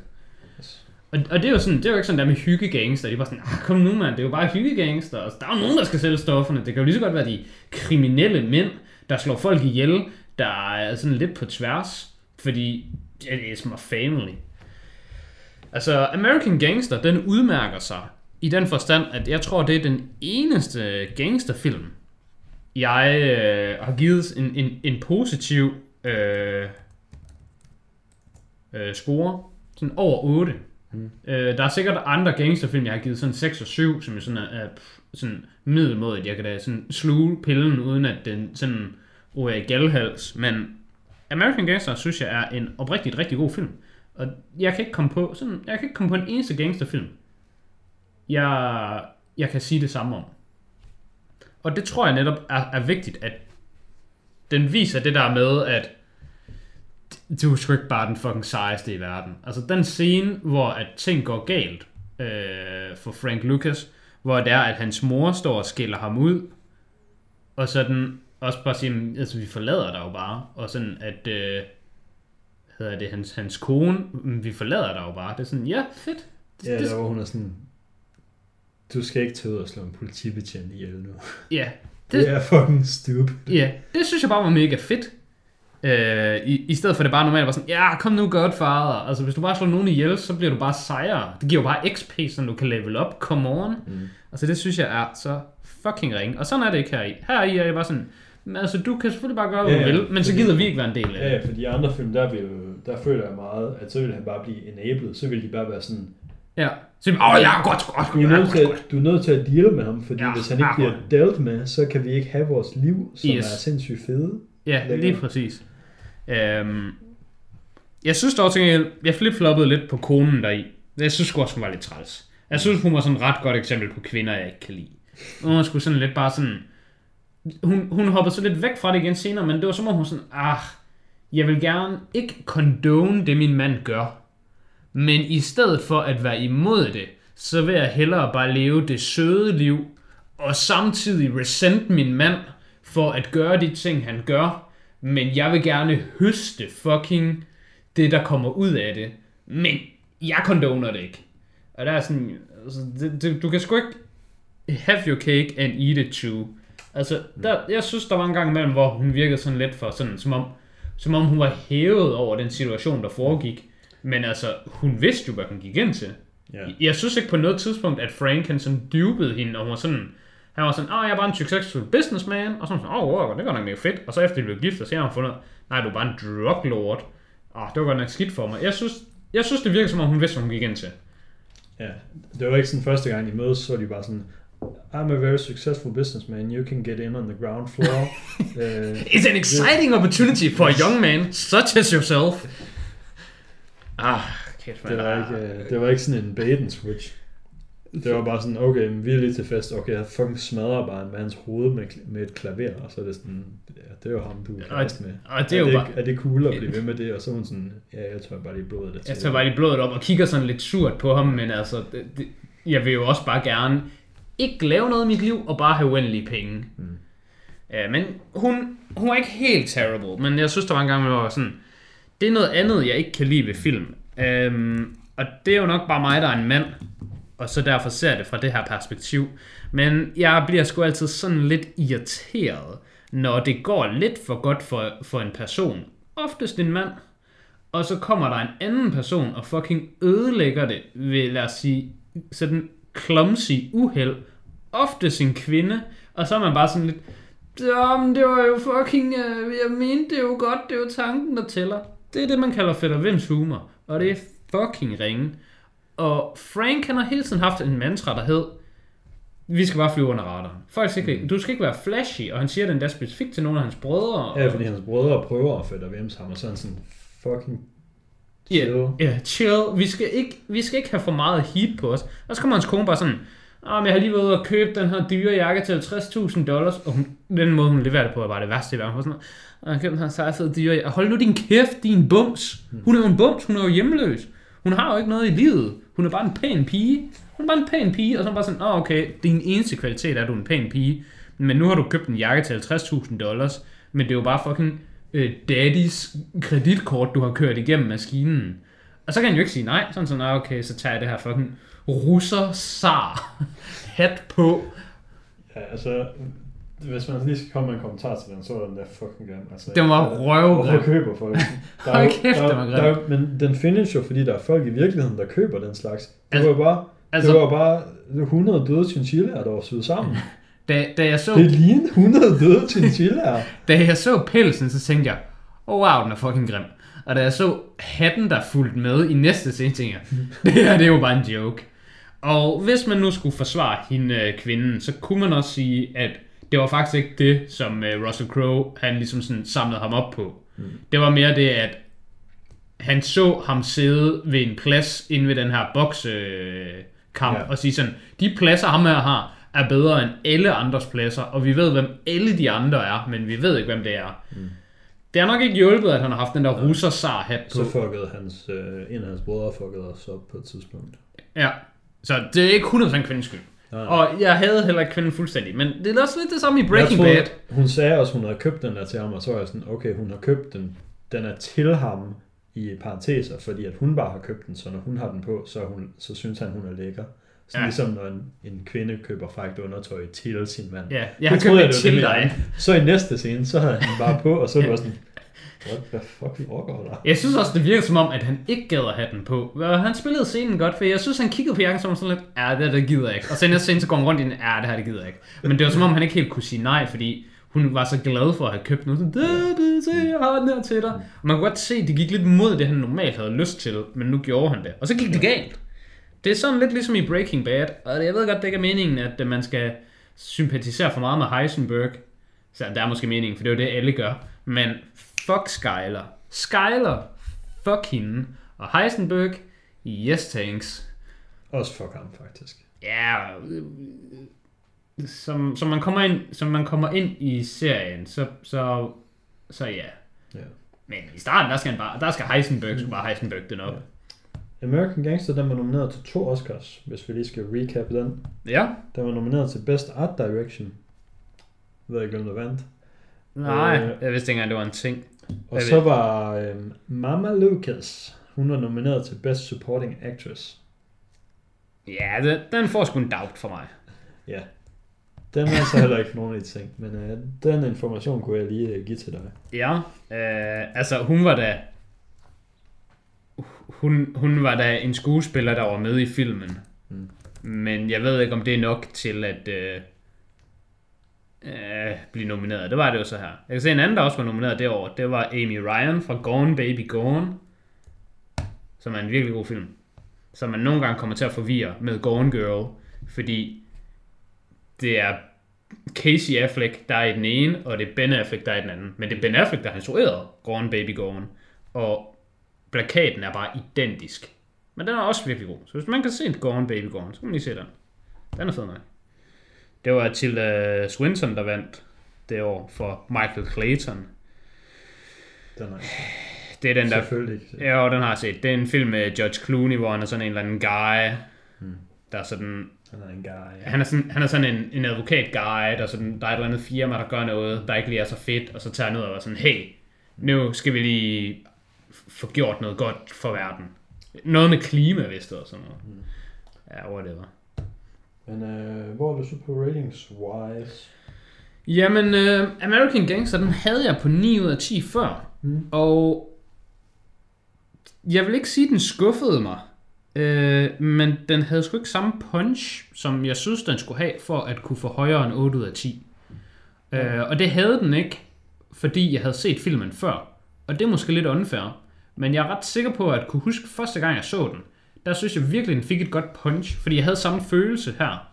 Og, og det er jo sådan, det er jo ikke sådan der med hyggegangster. De var sådan, ah, kom nu mand, det er jo bare hyggegangster. Altså, der er jo nogen, der skal sælge stofferne. Det kan jo lige så godt være de kriminelle mænd, der slår folk ihjel, der er sådan lidt på tværs. Fordi it is my family. Altså, American Gangster, den udmærker sig i den forstand, at jeg tror, det er den eneste gangsterfilm, jeg øh, har givet en, en, en positiv øh, øh, score. Sådan over 8. Mm. Øh, der er sikkert andre gangsterfilm, jeg har givet sådan 6 og 7, som er sådan, er, pff, sådan middelmådigt. Jeg kan da sådan sluge pillen, uden at den sådan ryger i galhals. Men American Gangster, synes jeg, er en oprigtigt rigtig god film. Og jeg kan ikke komme på, sådan, jeg kan ikke komme på en eneste gangsterfilm, jeg, jeg kan sige det samme om. Og det tror jeg netop er, er vigtigt, at den viser det der med, at du er sgu ikke bare den fucking sejeste i verden. Altså den scene, hvor at ting går galt øh, for Frank Lucas, hvor det er, at hans mor står og skiller ham ud, og sådan også bare siger, altså vi forlader dig jo bare, og sådan at, øh, hedder det, hans, hans kone, vi forlader dig jo bare. Det er sådan, ja, fedt. Det, Ja, det, der var hun er sådan, du skal ikke tage ud og slå en politibetjent ihjel nu. ja, Det, det er fucking stupid. Ja, det synes jeg bare var mega fedt. Øh, i, I stedet for det bare normalt var sådan, ja, kom nu Godfather. Altså, hvis du bare slår nogen ihjel, så bliver du bare sejere. Det giver jo bare XP, så du kan level up. Come on. Mm. Altså, det synes jeg er så fucking ring. Og sådan er det ikke her i. Her i er jeg bare sådan, men altså, du kan selvfølgelig bare gøre, hvad Ja, du vil, men så gider vi ikke være en del af det. ja, for de andre film, der, vil, der føler jeg meget, at så vil han bare blive enabled. Så vil de bare være sådan, Ja. Så, åh, oh, ja, godt, godt, du er, nødt til, at- du er nødt til at deal med ham, fordi Ja, hvis han ikke ja, bliver dealt med, så kan vi ikke have vores liv, som Yes. er sindssygt fede. Ja, Lækker. lige præcis. Øhm, jeg synes dog, at jeg flip-floppede lidt på konen deri. Jeg synes sgu også, hun var lidt træls. Jeg synes, hun var sådan et ret godt eksempel på kvinder, jeg ikke kan lide. Hun var sgu sådan lidt bare sådan... Hun, hun hoppede så lidt væk fra det igen senere, men det var som om hun sådan, ah, jeg vil gerne ikke condone det, min mand gør. Men i stedet for at være imod det, så vil jeg hellere bare leve det søde liv, og samtidig resent min mand for at gøre de ting, han gør. Men jeg vil gerne høste fucking det, der kommer ud af det. Men jeg condoner det ikke. Og der er sådan, altså, det, det, du kan sgu ikke have your cake and eat it too. Altså, der, jeg synes, der var en gang imellem, hvor hun virkede sådan lidt for sådan, som om, som om hun var hævet over den situation, der foregik. Men altså, hun vidste jo, hvad hun gik ind til. Ja. Jeg synes ikke på noget tidspunkt, at Frank han sådan dybede hende, og hun var sådan, han var sådan, åh, jeg er bare en successful businessman, og så sådan, åh, wow, det går nok mega fedt, og så efter de blev gift, så har hun fundet, nej, du er bare en drug lord. Åh, det var godt nok skidt for mig. Jeg synes, jeg synes det virker som om, hun vidste, hvad hun gik ind til. Ja, det var ikke sådan første gang, de mødes, så var de bare sådan, I'm a very successful businessman, you can get in on the ground floor. uh, (laughs) It's an exciting opportunity for a (laughs) young man, such as yourself. Ah, kæft, det, var ikke, uh, det var ikke sådan en bait and switch. Det var bare sådan, okay, men vi er lige til fest, okay, jeg fucking smadrer bare en mands hoved med, med et klaver, og så er det sådan, ja, det er jo ham, du er med. og det er jo det, bare- Er det cool at blive ved med det? Og så er hun sådan, ja, jeg tror bare lige blodet er til. Jeg tager bare lige blodet op og kigger sådan lidt surt på ham, men altså, det, det, jeg vil jo også bare gerne ikke lave noget i mit liv, og bare have uendelige penge. Mm. Ja, men hun, hun er ikke helt terrible, men jeg synes, der var en gang, hvor jeg var sådan, det er noget andet, jeg ikke kan lide ved film. Øhm, og det er jo nok bare mig, der er en mand, og så derfor ser jeg det fra det her perspektiv. Men jeg bliver sgu altid sådan lidt irriteret, når det går lidt for godt for, for en person. Oftest en mand, og så kommer der en anden person og fucking ødelægger det ved, lad os sige, sådan clumsy uheld. Ofte sin kvinde, og så er man bare sådan lidt, jamen det var jo fucking, øh, jeg mente det er jo godt, det er jo tanken, der tæller. Det er det, man kalder Fætter humor, og det er fucking ringe. Og Frank, han har hele tiden haft en mantra, der hed, vi skal bare flyve under radaren. Folk skal ikke, du skal ikke være flashy, og han siger den der specifikt til nogle af hans brødre. Og, Ja, fordi hans brødre prøver at fætte Vims ham, og så er han sådan, fucking Ja, chill. ja, chill. Vi skal, ikke, vi skal ikke have for meget heat på os. Og så kommer hans kone bare sådan, ah, men jeg har lige været ude og købe den her dyre jakke til 50.000 dollars. Og hun, den måde, hun leverer det på, var det værste i verden. Hun sådan, "Ah, jeg har købt den her sejfede dyre jakke. Hold nu din kæft, din bums. Hun er jo en bums, hun er jo hjemløs. Hun har jo ikke noget i livet. Hun er bare en pæn pige. Hun er bare en pæn pige, og så er hun bare sådan, åh oh, okay, din eneste kvalitet er, at du er en pæn pige. Men nu har du købt en jakke til 50.000 dollars, men det er jo bare fucking øh, daddys kreditkort, du har kørt igennem maskinen. Og så kan han jo ikke sige nej. Sådan sådan, "Ah, okay, så tager jeg det her fucking russer sar hat på. Ja, altså, hvis man lige skal komme med en kommentar til den, så var den der fucking grim. Altså, Den var røvgrim. Hvorfor køber folk? Der er jo- kæft, der, den var grim. der, er Men den findes jo, fordi der er folk i virkeligheden, der køber den slags. Det Altså- var bare, Altså, det var bare 100 døde chinchillaer, der var syet sammen. (laughs) Da, da jeg så, Det lignede 100 døde chinchillaer. (laughs) da jeg så pelsen, så tænkte jeg, oh wow, den er fucking grim. Og da jeg så hatten, der fulgte med i næste scene, tænkte jeg, (laughs) det her det er jo bare en joke. Og hvis man nu skulle forsvare hende øh, kvinden, så kunne man også sige, at det var faktisk ikke det, som øh, Russell Crowe, han ligesom sådan samlede ham op på. Mm. Det var mere det, at han så ham sidde ved en plads inde ved den her boksekamp, Ja. og sige sådan, de pladser ham her har, er bedre end alle andres pladser, og vi ved, hvem alle de andre er, men vi ved ikke, hvem det er. Mm. Det har nok ikke hjulpet, at han har haft den der russer sar hat på. Så fuckede hans, øh, en af hans brødre fuckede os op på et tidspunkt. Ja, så det er ikke 100% kvindens skyld. Nej. Og jeg havde heller ikke kvinden fuldstændig, men det er også lidt det samme i Breaking jeg Bad. Hun sagde også, hun havde købt den der til ham, og så var jeg sådan, okay, hun har købt den. Den er til ham i parenteser, fordi at hun bare har købt den, så når hun har den på, så, hun, så synes han, hun er lækker. Så Ja. ja. ligesom når en, en kvinde køber frækt undertøj til sin mand. Ja, jeg har Det troede købt det det til det, dig. Så i næste scene, så havde han bare på, og så var sådan, what the fuck foregår der? Jeg synes også, det virker som om, at han ikke gad at have den på. Og han spillede scenen godt, for jeg synes, han kiggede på jakken som sådan lidt, ja, det, her, det gider jeg ikke. Og så næste scene, så går han rundt i den, ja, det her, det gider jeg ikke. Men det var som om, han ikke helt kunne sige nej, fordi hun var så glad for at have købt noget. Sådan, det, se, jeg har den her til dig. Og man kunne godt se, at det gik lidt mod det, han normalt havde lyst til, men nu gjorde han det. Og så gik det galt. Det er sådan lidt ligesom i Breaking Bad, og jeg ved godt, det ikke er meningen, at øh, man skal sympatisere for meget med Heisenberg. Så det er måske meningen, for det er jo det, alle gør. Men fuck Skyler. Skyler, fuck hende. Og Heisenberg, yes thanks. Også fuck ham, faktisk. Ja, som, som, man kommer ind, som man kommer ind i serien, så, så, så ja. Ja. Men i starten, der skal, han bare, der skal Heisenberg, skal bare Heisenberg den op. American Gangster, den var nomineret til to Oscars, hvis vi lige skal recap den. Ja. Den var nomineret til Best Art Direction. Jeg ved ikke, hvem der vandt. Nej, Øh. jeg vidste ikke engang, det var en ting. Og så var øhm, Mama Lucas, hun var nomineret til Best Supporting Actress. Ja, den, den får sgu en doubt for mig. Ja. Den er så heller ikke nogen af de ting, men øh, den information kunne jeg lige øh, give til dig. Ja, øh, altså hun var da... Hun, hun var da en skuespiller, der var med i filmen. Mm. Men jeg ved ikke, om det er nok til at øh, øh, blive nomineret. Det var det jo så her. Jeg kan se en anden, der også var nomineret det år. Det var Amy Ryan fra Gone Baby Gone. Som er en virkelig god film. Som man nogle gange kommer til at forvirre med Gone Girl. Fordi det er Casey Affleck, der er i den ene, og det er Ben Affleck, der er i den anden. Men det er Ben Affleck, der har instrueret Gone Baby Gone. Og plakaten er bare identisk. Men den er også virkelig god. Så hvis man kan se Gone Baby Gone, så kan man lige se den. Den er fed nok. Det var Tilda Swinton, der vandt det år for Michael Clayton. Den er Det er den der... selvfølgelig. Ja, og den har jeg set. Det er en film med George Clooney, hvor han er sådan en eller anden guy, Hmm. der er sådan Han er en guy. Han er sådan, han er sådan en, en advokat guy, der, sådan, der er et eller andet firma, der gør noget, der ikke lige er så fedt, og så tager han ud og er sådan, hey, nu skal vi lige få gjort noget godt for verden. Noget med klima, vist og sådan noget. Mm. Ja, whatever. Men øh, hvor er du så på ratings wise? Jamen, uh, American Gangster, den havde jeg på 9 ud af 10 før. Mm. Og jeg vil ikke sige, at den skuffede mig. Øh, men den havde sgu ikke samme punch, som jeg synes, den skulle have, for at kunne få højere end 8 ud af 10. Øh, og det havde den ikke, fordi jeg havde set filmen før. Og det er måske lidt unfair. Men jeg er ret sikker på at kunne huske første gang, jeg så den. Der synes jeg virkelig, den fik et godt punch. Fordi jeg havde samme følelse her.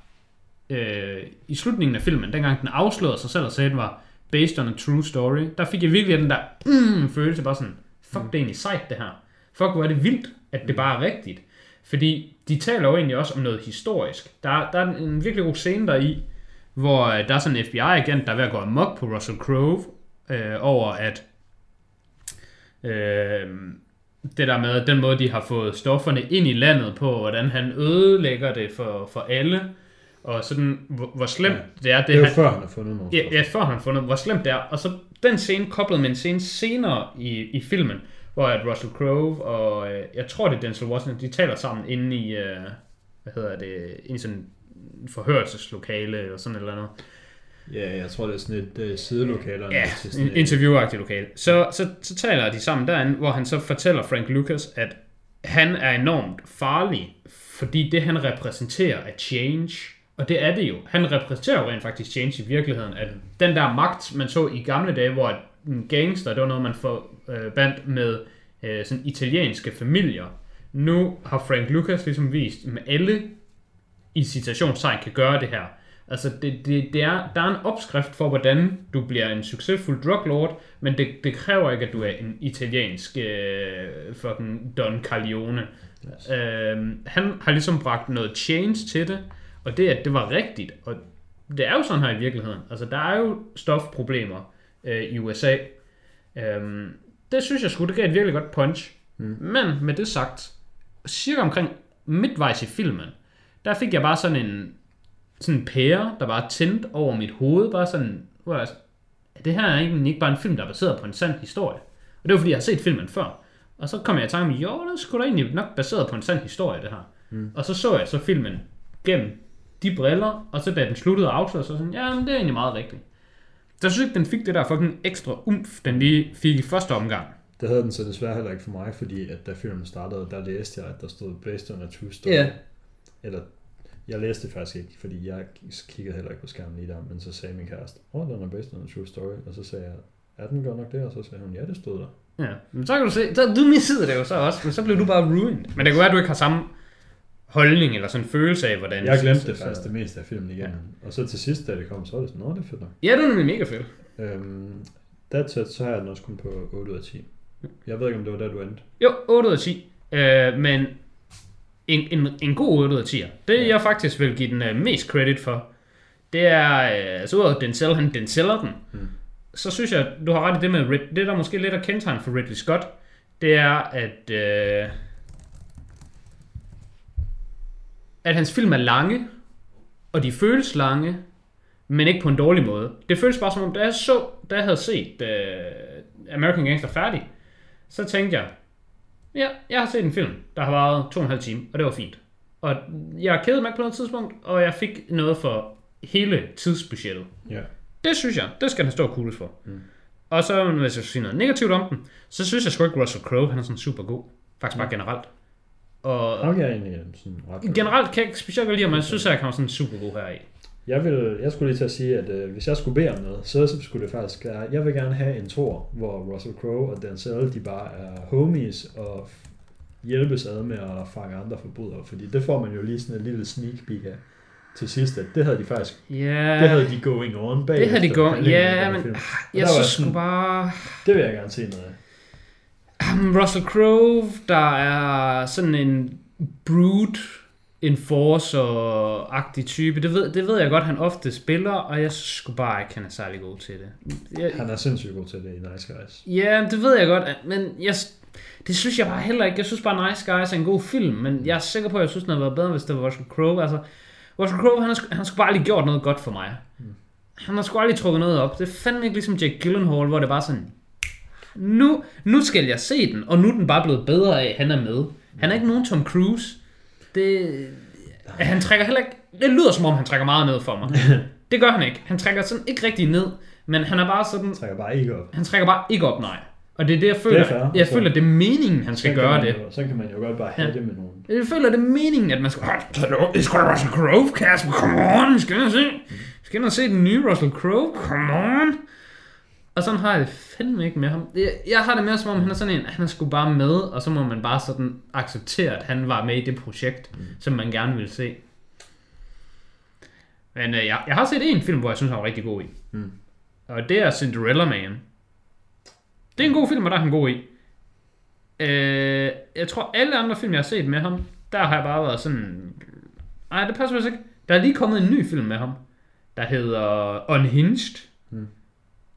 Øh, I slutningen af filmen, dengang den afslørede sig selv og sagde, at den var based on a true story. Der fik jeg virkelig den der mm, følelse, bare sådan, fuck, det er egentlig sejt det her. Fuck, hvor er det vildt, at det bare er rigtigt. Fordi de taler jo egentlig også om noget historisk. Der, der er en virkelig god scene der i, hvor øh, der er sådan en FBI-agent, der er ved at gå amok på Russell Crowe, øh, over at øh, det der med den måde, de har fået stofferne ind i landet på, hvordan han ødelægger det for, for alle, og sådan, hvor, hvor slemt Ja. det er, det, Det er jo han, før, han har fundet nogle Ja, ja, før han har fundet, hvor slemt det er. Og så den scene koblet med en scene senere i, i filmen, hvor at Russell Crowe og, øh, jeg tror det er Denzel Washington, de taler sammen inde i, øh, hvad hedder det, inde i sådan forhørelseslokale eller sådan et eller andet. Ja, jeg tror, det er sådan et øh, sidelokale. Ja, sådan en interviewagtigt lokale. Så, så, så taler de sammen derinde, hvor han så fortæller Frank Lucas, at han er enormt farlig fordi det han repræsenterer er change, og det er det jo. Han repræsenterer jo rent faktisk change i virkeligheden. At den der magt, man så i gamle dage, hvor en gangster, det var noget, man får øh, med øh, sådan italienske familier. Nu har Frank Lucas ligesom vist, med alle i citationstegn kan gøre det her. Altså, det, det, det er, der er en opskrift for, hvordan du bliver en succesfuld druglord, men det, det kræver ikke, at du er en italiensk øh, fucking Don Corleone. Yes. Øh, han har ligesom bragt noget change til det, og det, at det var rigtigt, og det er jo sådan her i virkeligheden. Altså, der er jo stofproblemer øh, i USA. Øh, det synes jeg skulle, det gav et virkelig godt punch. Mm. Men med det sagt, cirka omkring midtvejs i filmen, der fik jeg bare sådan en sådan en pære, der var tændt over mit hoved, bare sådan, hvor jeg, det her er egentlig ikke bare en film, der er baseret på en sand historie. Og det var fordi, jeg har set filmen før. Og så kom jeg i tanke om, jo, det skulle da egentlig nok baseret på en sand historie, det her. Mm. Og så så jeg så filmen gennem de briller, og så da den sluttede og afsluttede, så sådan, ja, men det er egentlig meget rigtigt. Så jeg synes ikke, den fik det der fucking ekstra umf, den lige fik i første omgang. Det havde den så desværre heller ikke for mig, fordi at da filmen startede, der læste jeg, at der stod based on a true story. Ja. Eller jeg læste det faktisk ikke, fordi jeg kiggede heller ikke på skærmen lige der, men så sagde min kæreste, åh, oh, den er based on a true story, og så sagde jeg, er den godt nok det? Og så sagde hun, ja, det stod der. Ja, men så kan du se, så, du missede det jo så også, men så blev du bare ruined. Men det kan være, at du ikke har samme holdning eller sådan en følelse af, hvordan Jeg glemte det faktisk det meste af filmen igen. Ja. Og så til sidst, da det kom, så var det sådan, nå, det er fedt nok. Ja, det er nemlig mega fedt. Øhm, that's it, så har jeg den også kun på 8 ud af 10. Jeg ved ikke, om det var der, du endte. Jo, 8 ud af 10. Øh, men en, en, en god 8 ud af 10'er. Det ja. jeg faktisk vil give den uh, mest credit for, det er, uh, så ud af Denzel, han Denzeller den, hmm. så synes jeg, du har ret i det med, Rid, det der måske lidt af kendetegn for Ridley Scott, det er, at, uh, at hans film er lange, og de føles lange, men ikke på en dårlig måde. Det føles bare som om, da jeg så, da jeg havde set uh, American Gangster færdig, så tænkte jeg, Ja, jeg har set en film, der har varet to og en halv time, og det var fint. Og jeg kædede mig på noget tidspunkt, og jeg fik noget for hele tidsbudgettet. Ja. Det synes jeg, det skal den stå coolest for. Mm. Og så, hvis jeg skal sige noget negativt om den, så synes jeg sgu ikke Russell Crowe, han er sådan super god. Faktisk bare mm. generelt. Og okay, jeg er egentlig sådan ret Generelt kan jeg ikke specielt godt lide men jeg synes, at kan være sådan super god her i. Jeg, vil, jeg skulle lige til at sige, at øh, hvis jeg skulle bede om noget, så skulle det faktisk være, jeg vil gerne have en tor, hvor Russell Crowe og Denzel, de bare er homies og hjælpes ad med at fange andre forbrydere, fordi det får man jo lige sådan en lille sneak peek af til sidst, at det havde de faktisk, yeah. det havde de going on bag. Det havde de going, ja, yeah, men jeg synes sgu bare... Det vil jeg gerne se noget af. Um, Russell Crowe, der er sådan en brute enforcer-agtig type. Det ved, det ved jeg godt, han ofte spiller, og jeg synes bare ikke, han er særlig god til det. Jeg, han er sindssygt god til det i Nice Guys. Ja, det ved jeg godt, men jeg, det synes jeg bare heller ikke. Jeg synes bare, Nice Guys er en god film, men jeg er sikker på, at jeg synes, den havde været bedre, hvis det var Russell Crowe. Altså, Russell Crowe, han har, han skulle bare aldrig gjort noget godt for mig. Mm. Han har sgu aldrig trukket noget op. Det er fandme ikke ligesom Jake Gyllenhaal, hvor det bare sådan, nu, nu skal jeg se den, og nu er den bare blevet bedre af, at han er med. Han er ikke nogen Tom Cruise. Det, han trækker heller ikke... Det lyder som om, han trækker meget ned for mig. (laughs) det gør han ikke. Han trækker sådan ikke rigtig ned, men han er bare sådan... Han trækker bare ikke op. Han trækker bare ikke op, nej. Og det er det, jeg føler, det er jeg føler, det er meningen, han skal gøre det. Jo, så kan man jo godt bare have ja. det med nogen. Jeg føler, det er meningen, at man skal... Det skal da Russell Crowe, Kasper, come on, skal jeg se. Skal jeg se den nye Russell Crowe, come on. Og sådan har jeg det fandme ikke med ham. Jeg, jeg har det mere som om, han er sådan en, han er sgu bare med, og så må man bare sådan acceptere, at han var med i det projekt, mm. som man gerne vil se. Men øh, jeg, jeg har set en film, hvor jeg synes, han var rigtig god i. Mm. Og det er Cinderella Man. Det er en god film, og der er han god i. Øh, jeg tror, alle andre film, jeg har set med ham, der har jeg bare været sådan... Nej, det passer faktisk ikke. Der er lige kommet en ny film med ham, der hedder Unhinged.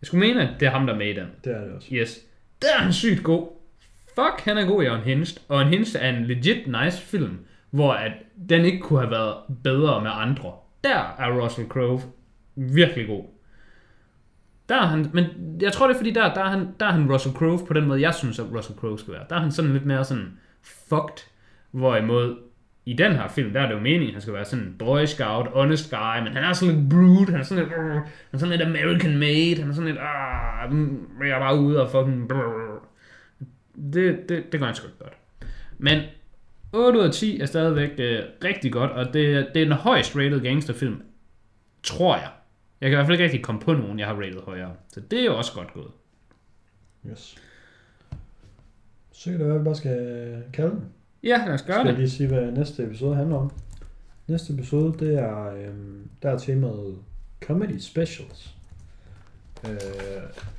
Jeg skulle mene, at det er ham, der er med i den. Det er det også. Yes. Der er han sygt god. Fuck, han er god i Unhinged. Og Unhinged er en legit nice film, hvor at den ikke kunne have været bedre med andre. Der er Russell Crowe virkelig god. Der er han, men jeg tror det er fordi, der, der, er han, der er han Russell Crowe på den måde, jeg synes, at Russell Crowe skal være. Der er han sådan lidt mere sådan fucked, hvorimod i den her film, der er det jo meningen, at han skal være sådan en boy scout, honest guy, men han er sådan lidt brute, han er sådan lidt, uh, han er sådan lidt American made, han er sådan lidt, ah, jeg er bare ude og fucking, brrr. det, det, det gør han sgu ikke godt. Men 8 ud af 10 er stadigvæk øh, rigtig godt, og det, det er den højst rated gangsterfilm, tror jeg. Jeg kan i hvert fald ikke rigtig komme på nogen, jeg har rated højere. Så det er jo også godt gået. Yes. Så kan det være, at vi bare skal kalde den. Ja, lad os gøre skal det. lige sige, hvad næste episode handler om. Næste episode, det er, øhm, der er temaet Comedy Specials. Øh,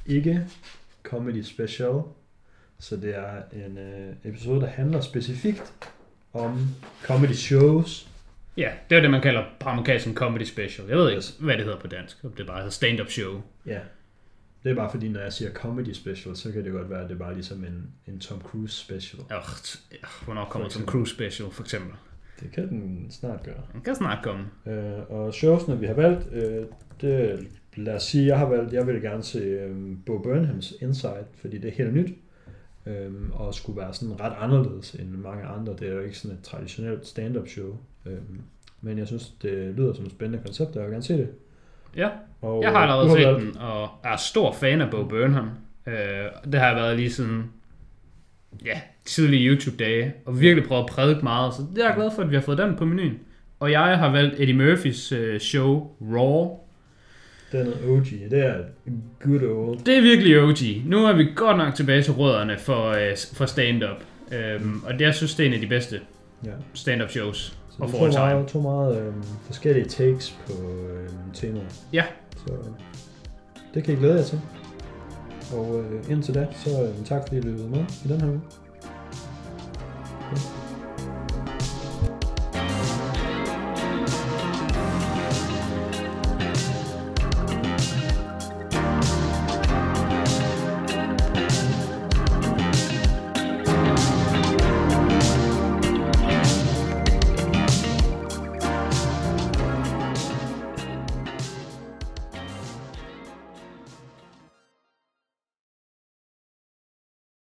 ikke Comedy Special, så det er en øh, episode, der handler specifikt om comedy shows. Ja, det er det, man kalder på amerikansk en comedy special. Jeg ved ikke, Yes. hvad det hedder på dansk. Om det bare hedder stand-up show. Ja. Det er bare fordi, når jeg siger comedy special, så kan det godt være, at det er bare ligesom en, en Tom Cruise special. Øh, hvornår kommer Tom. Cruise special, for eksempel? Det kan den snart gøre. Den kan snart komme. Øh, og showsene, vi har valgt, øh, det, lad os sige, jeg har valgt, jeg vil gerne se øh, Bo Burnhams Inside, fordi det er helt nyt, øh, og skulle være sådan ret anderledes end mange andre. Det er jo ikke sådan et traditionelt stand-up show, øh, men jeg synes, det lyder som et spændende koncept, og jeg vil gerne se det. Ja, Og, jeg har allerede set den, og er stor fan af Bo Burnham. Øh, det har jeg været lige siden ja, tidlige YouTube-dage, og virkelig prøvet at prædike meget, så det er jeg glad for, at vi har fået den på menuen. Og jeg har valgt Eddie Murphys øh, show Raw. Den er OG, det er good old. Det er virkelig OG. Nu er vi godt nok tilbage til rødderne for, øh, for stand-up. Øhm, og det, jeg synes, det er en af de bedste Ja. stand-up shows Så er to meget, to meget øh, forskellige takes på øh, temaet. Ja. Så øh, det kan I glæde jer til. Og øh, indtil da, så øh, tak fordi I lyttede med i den her uge. Ja.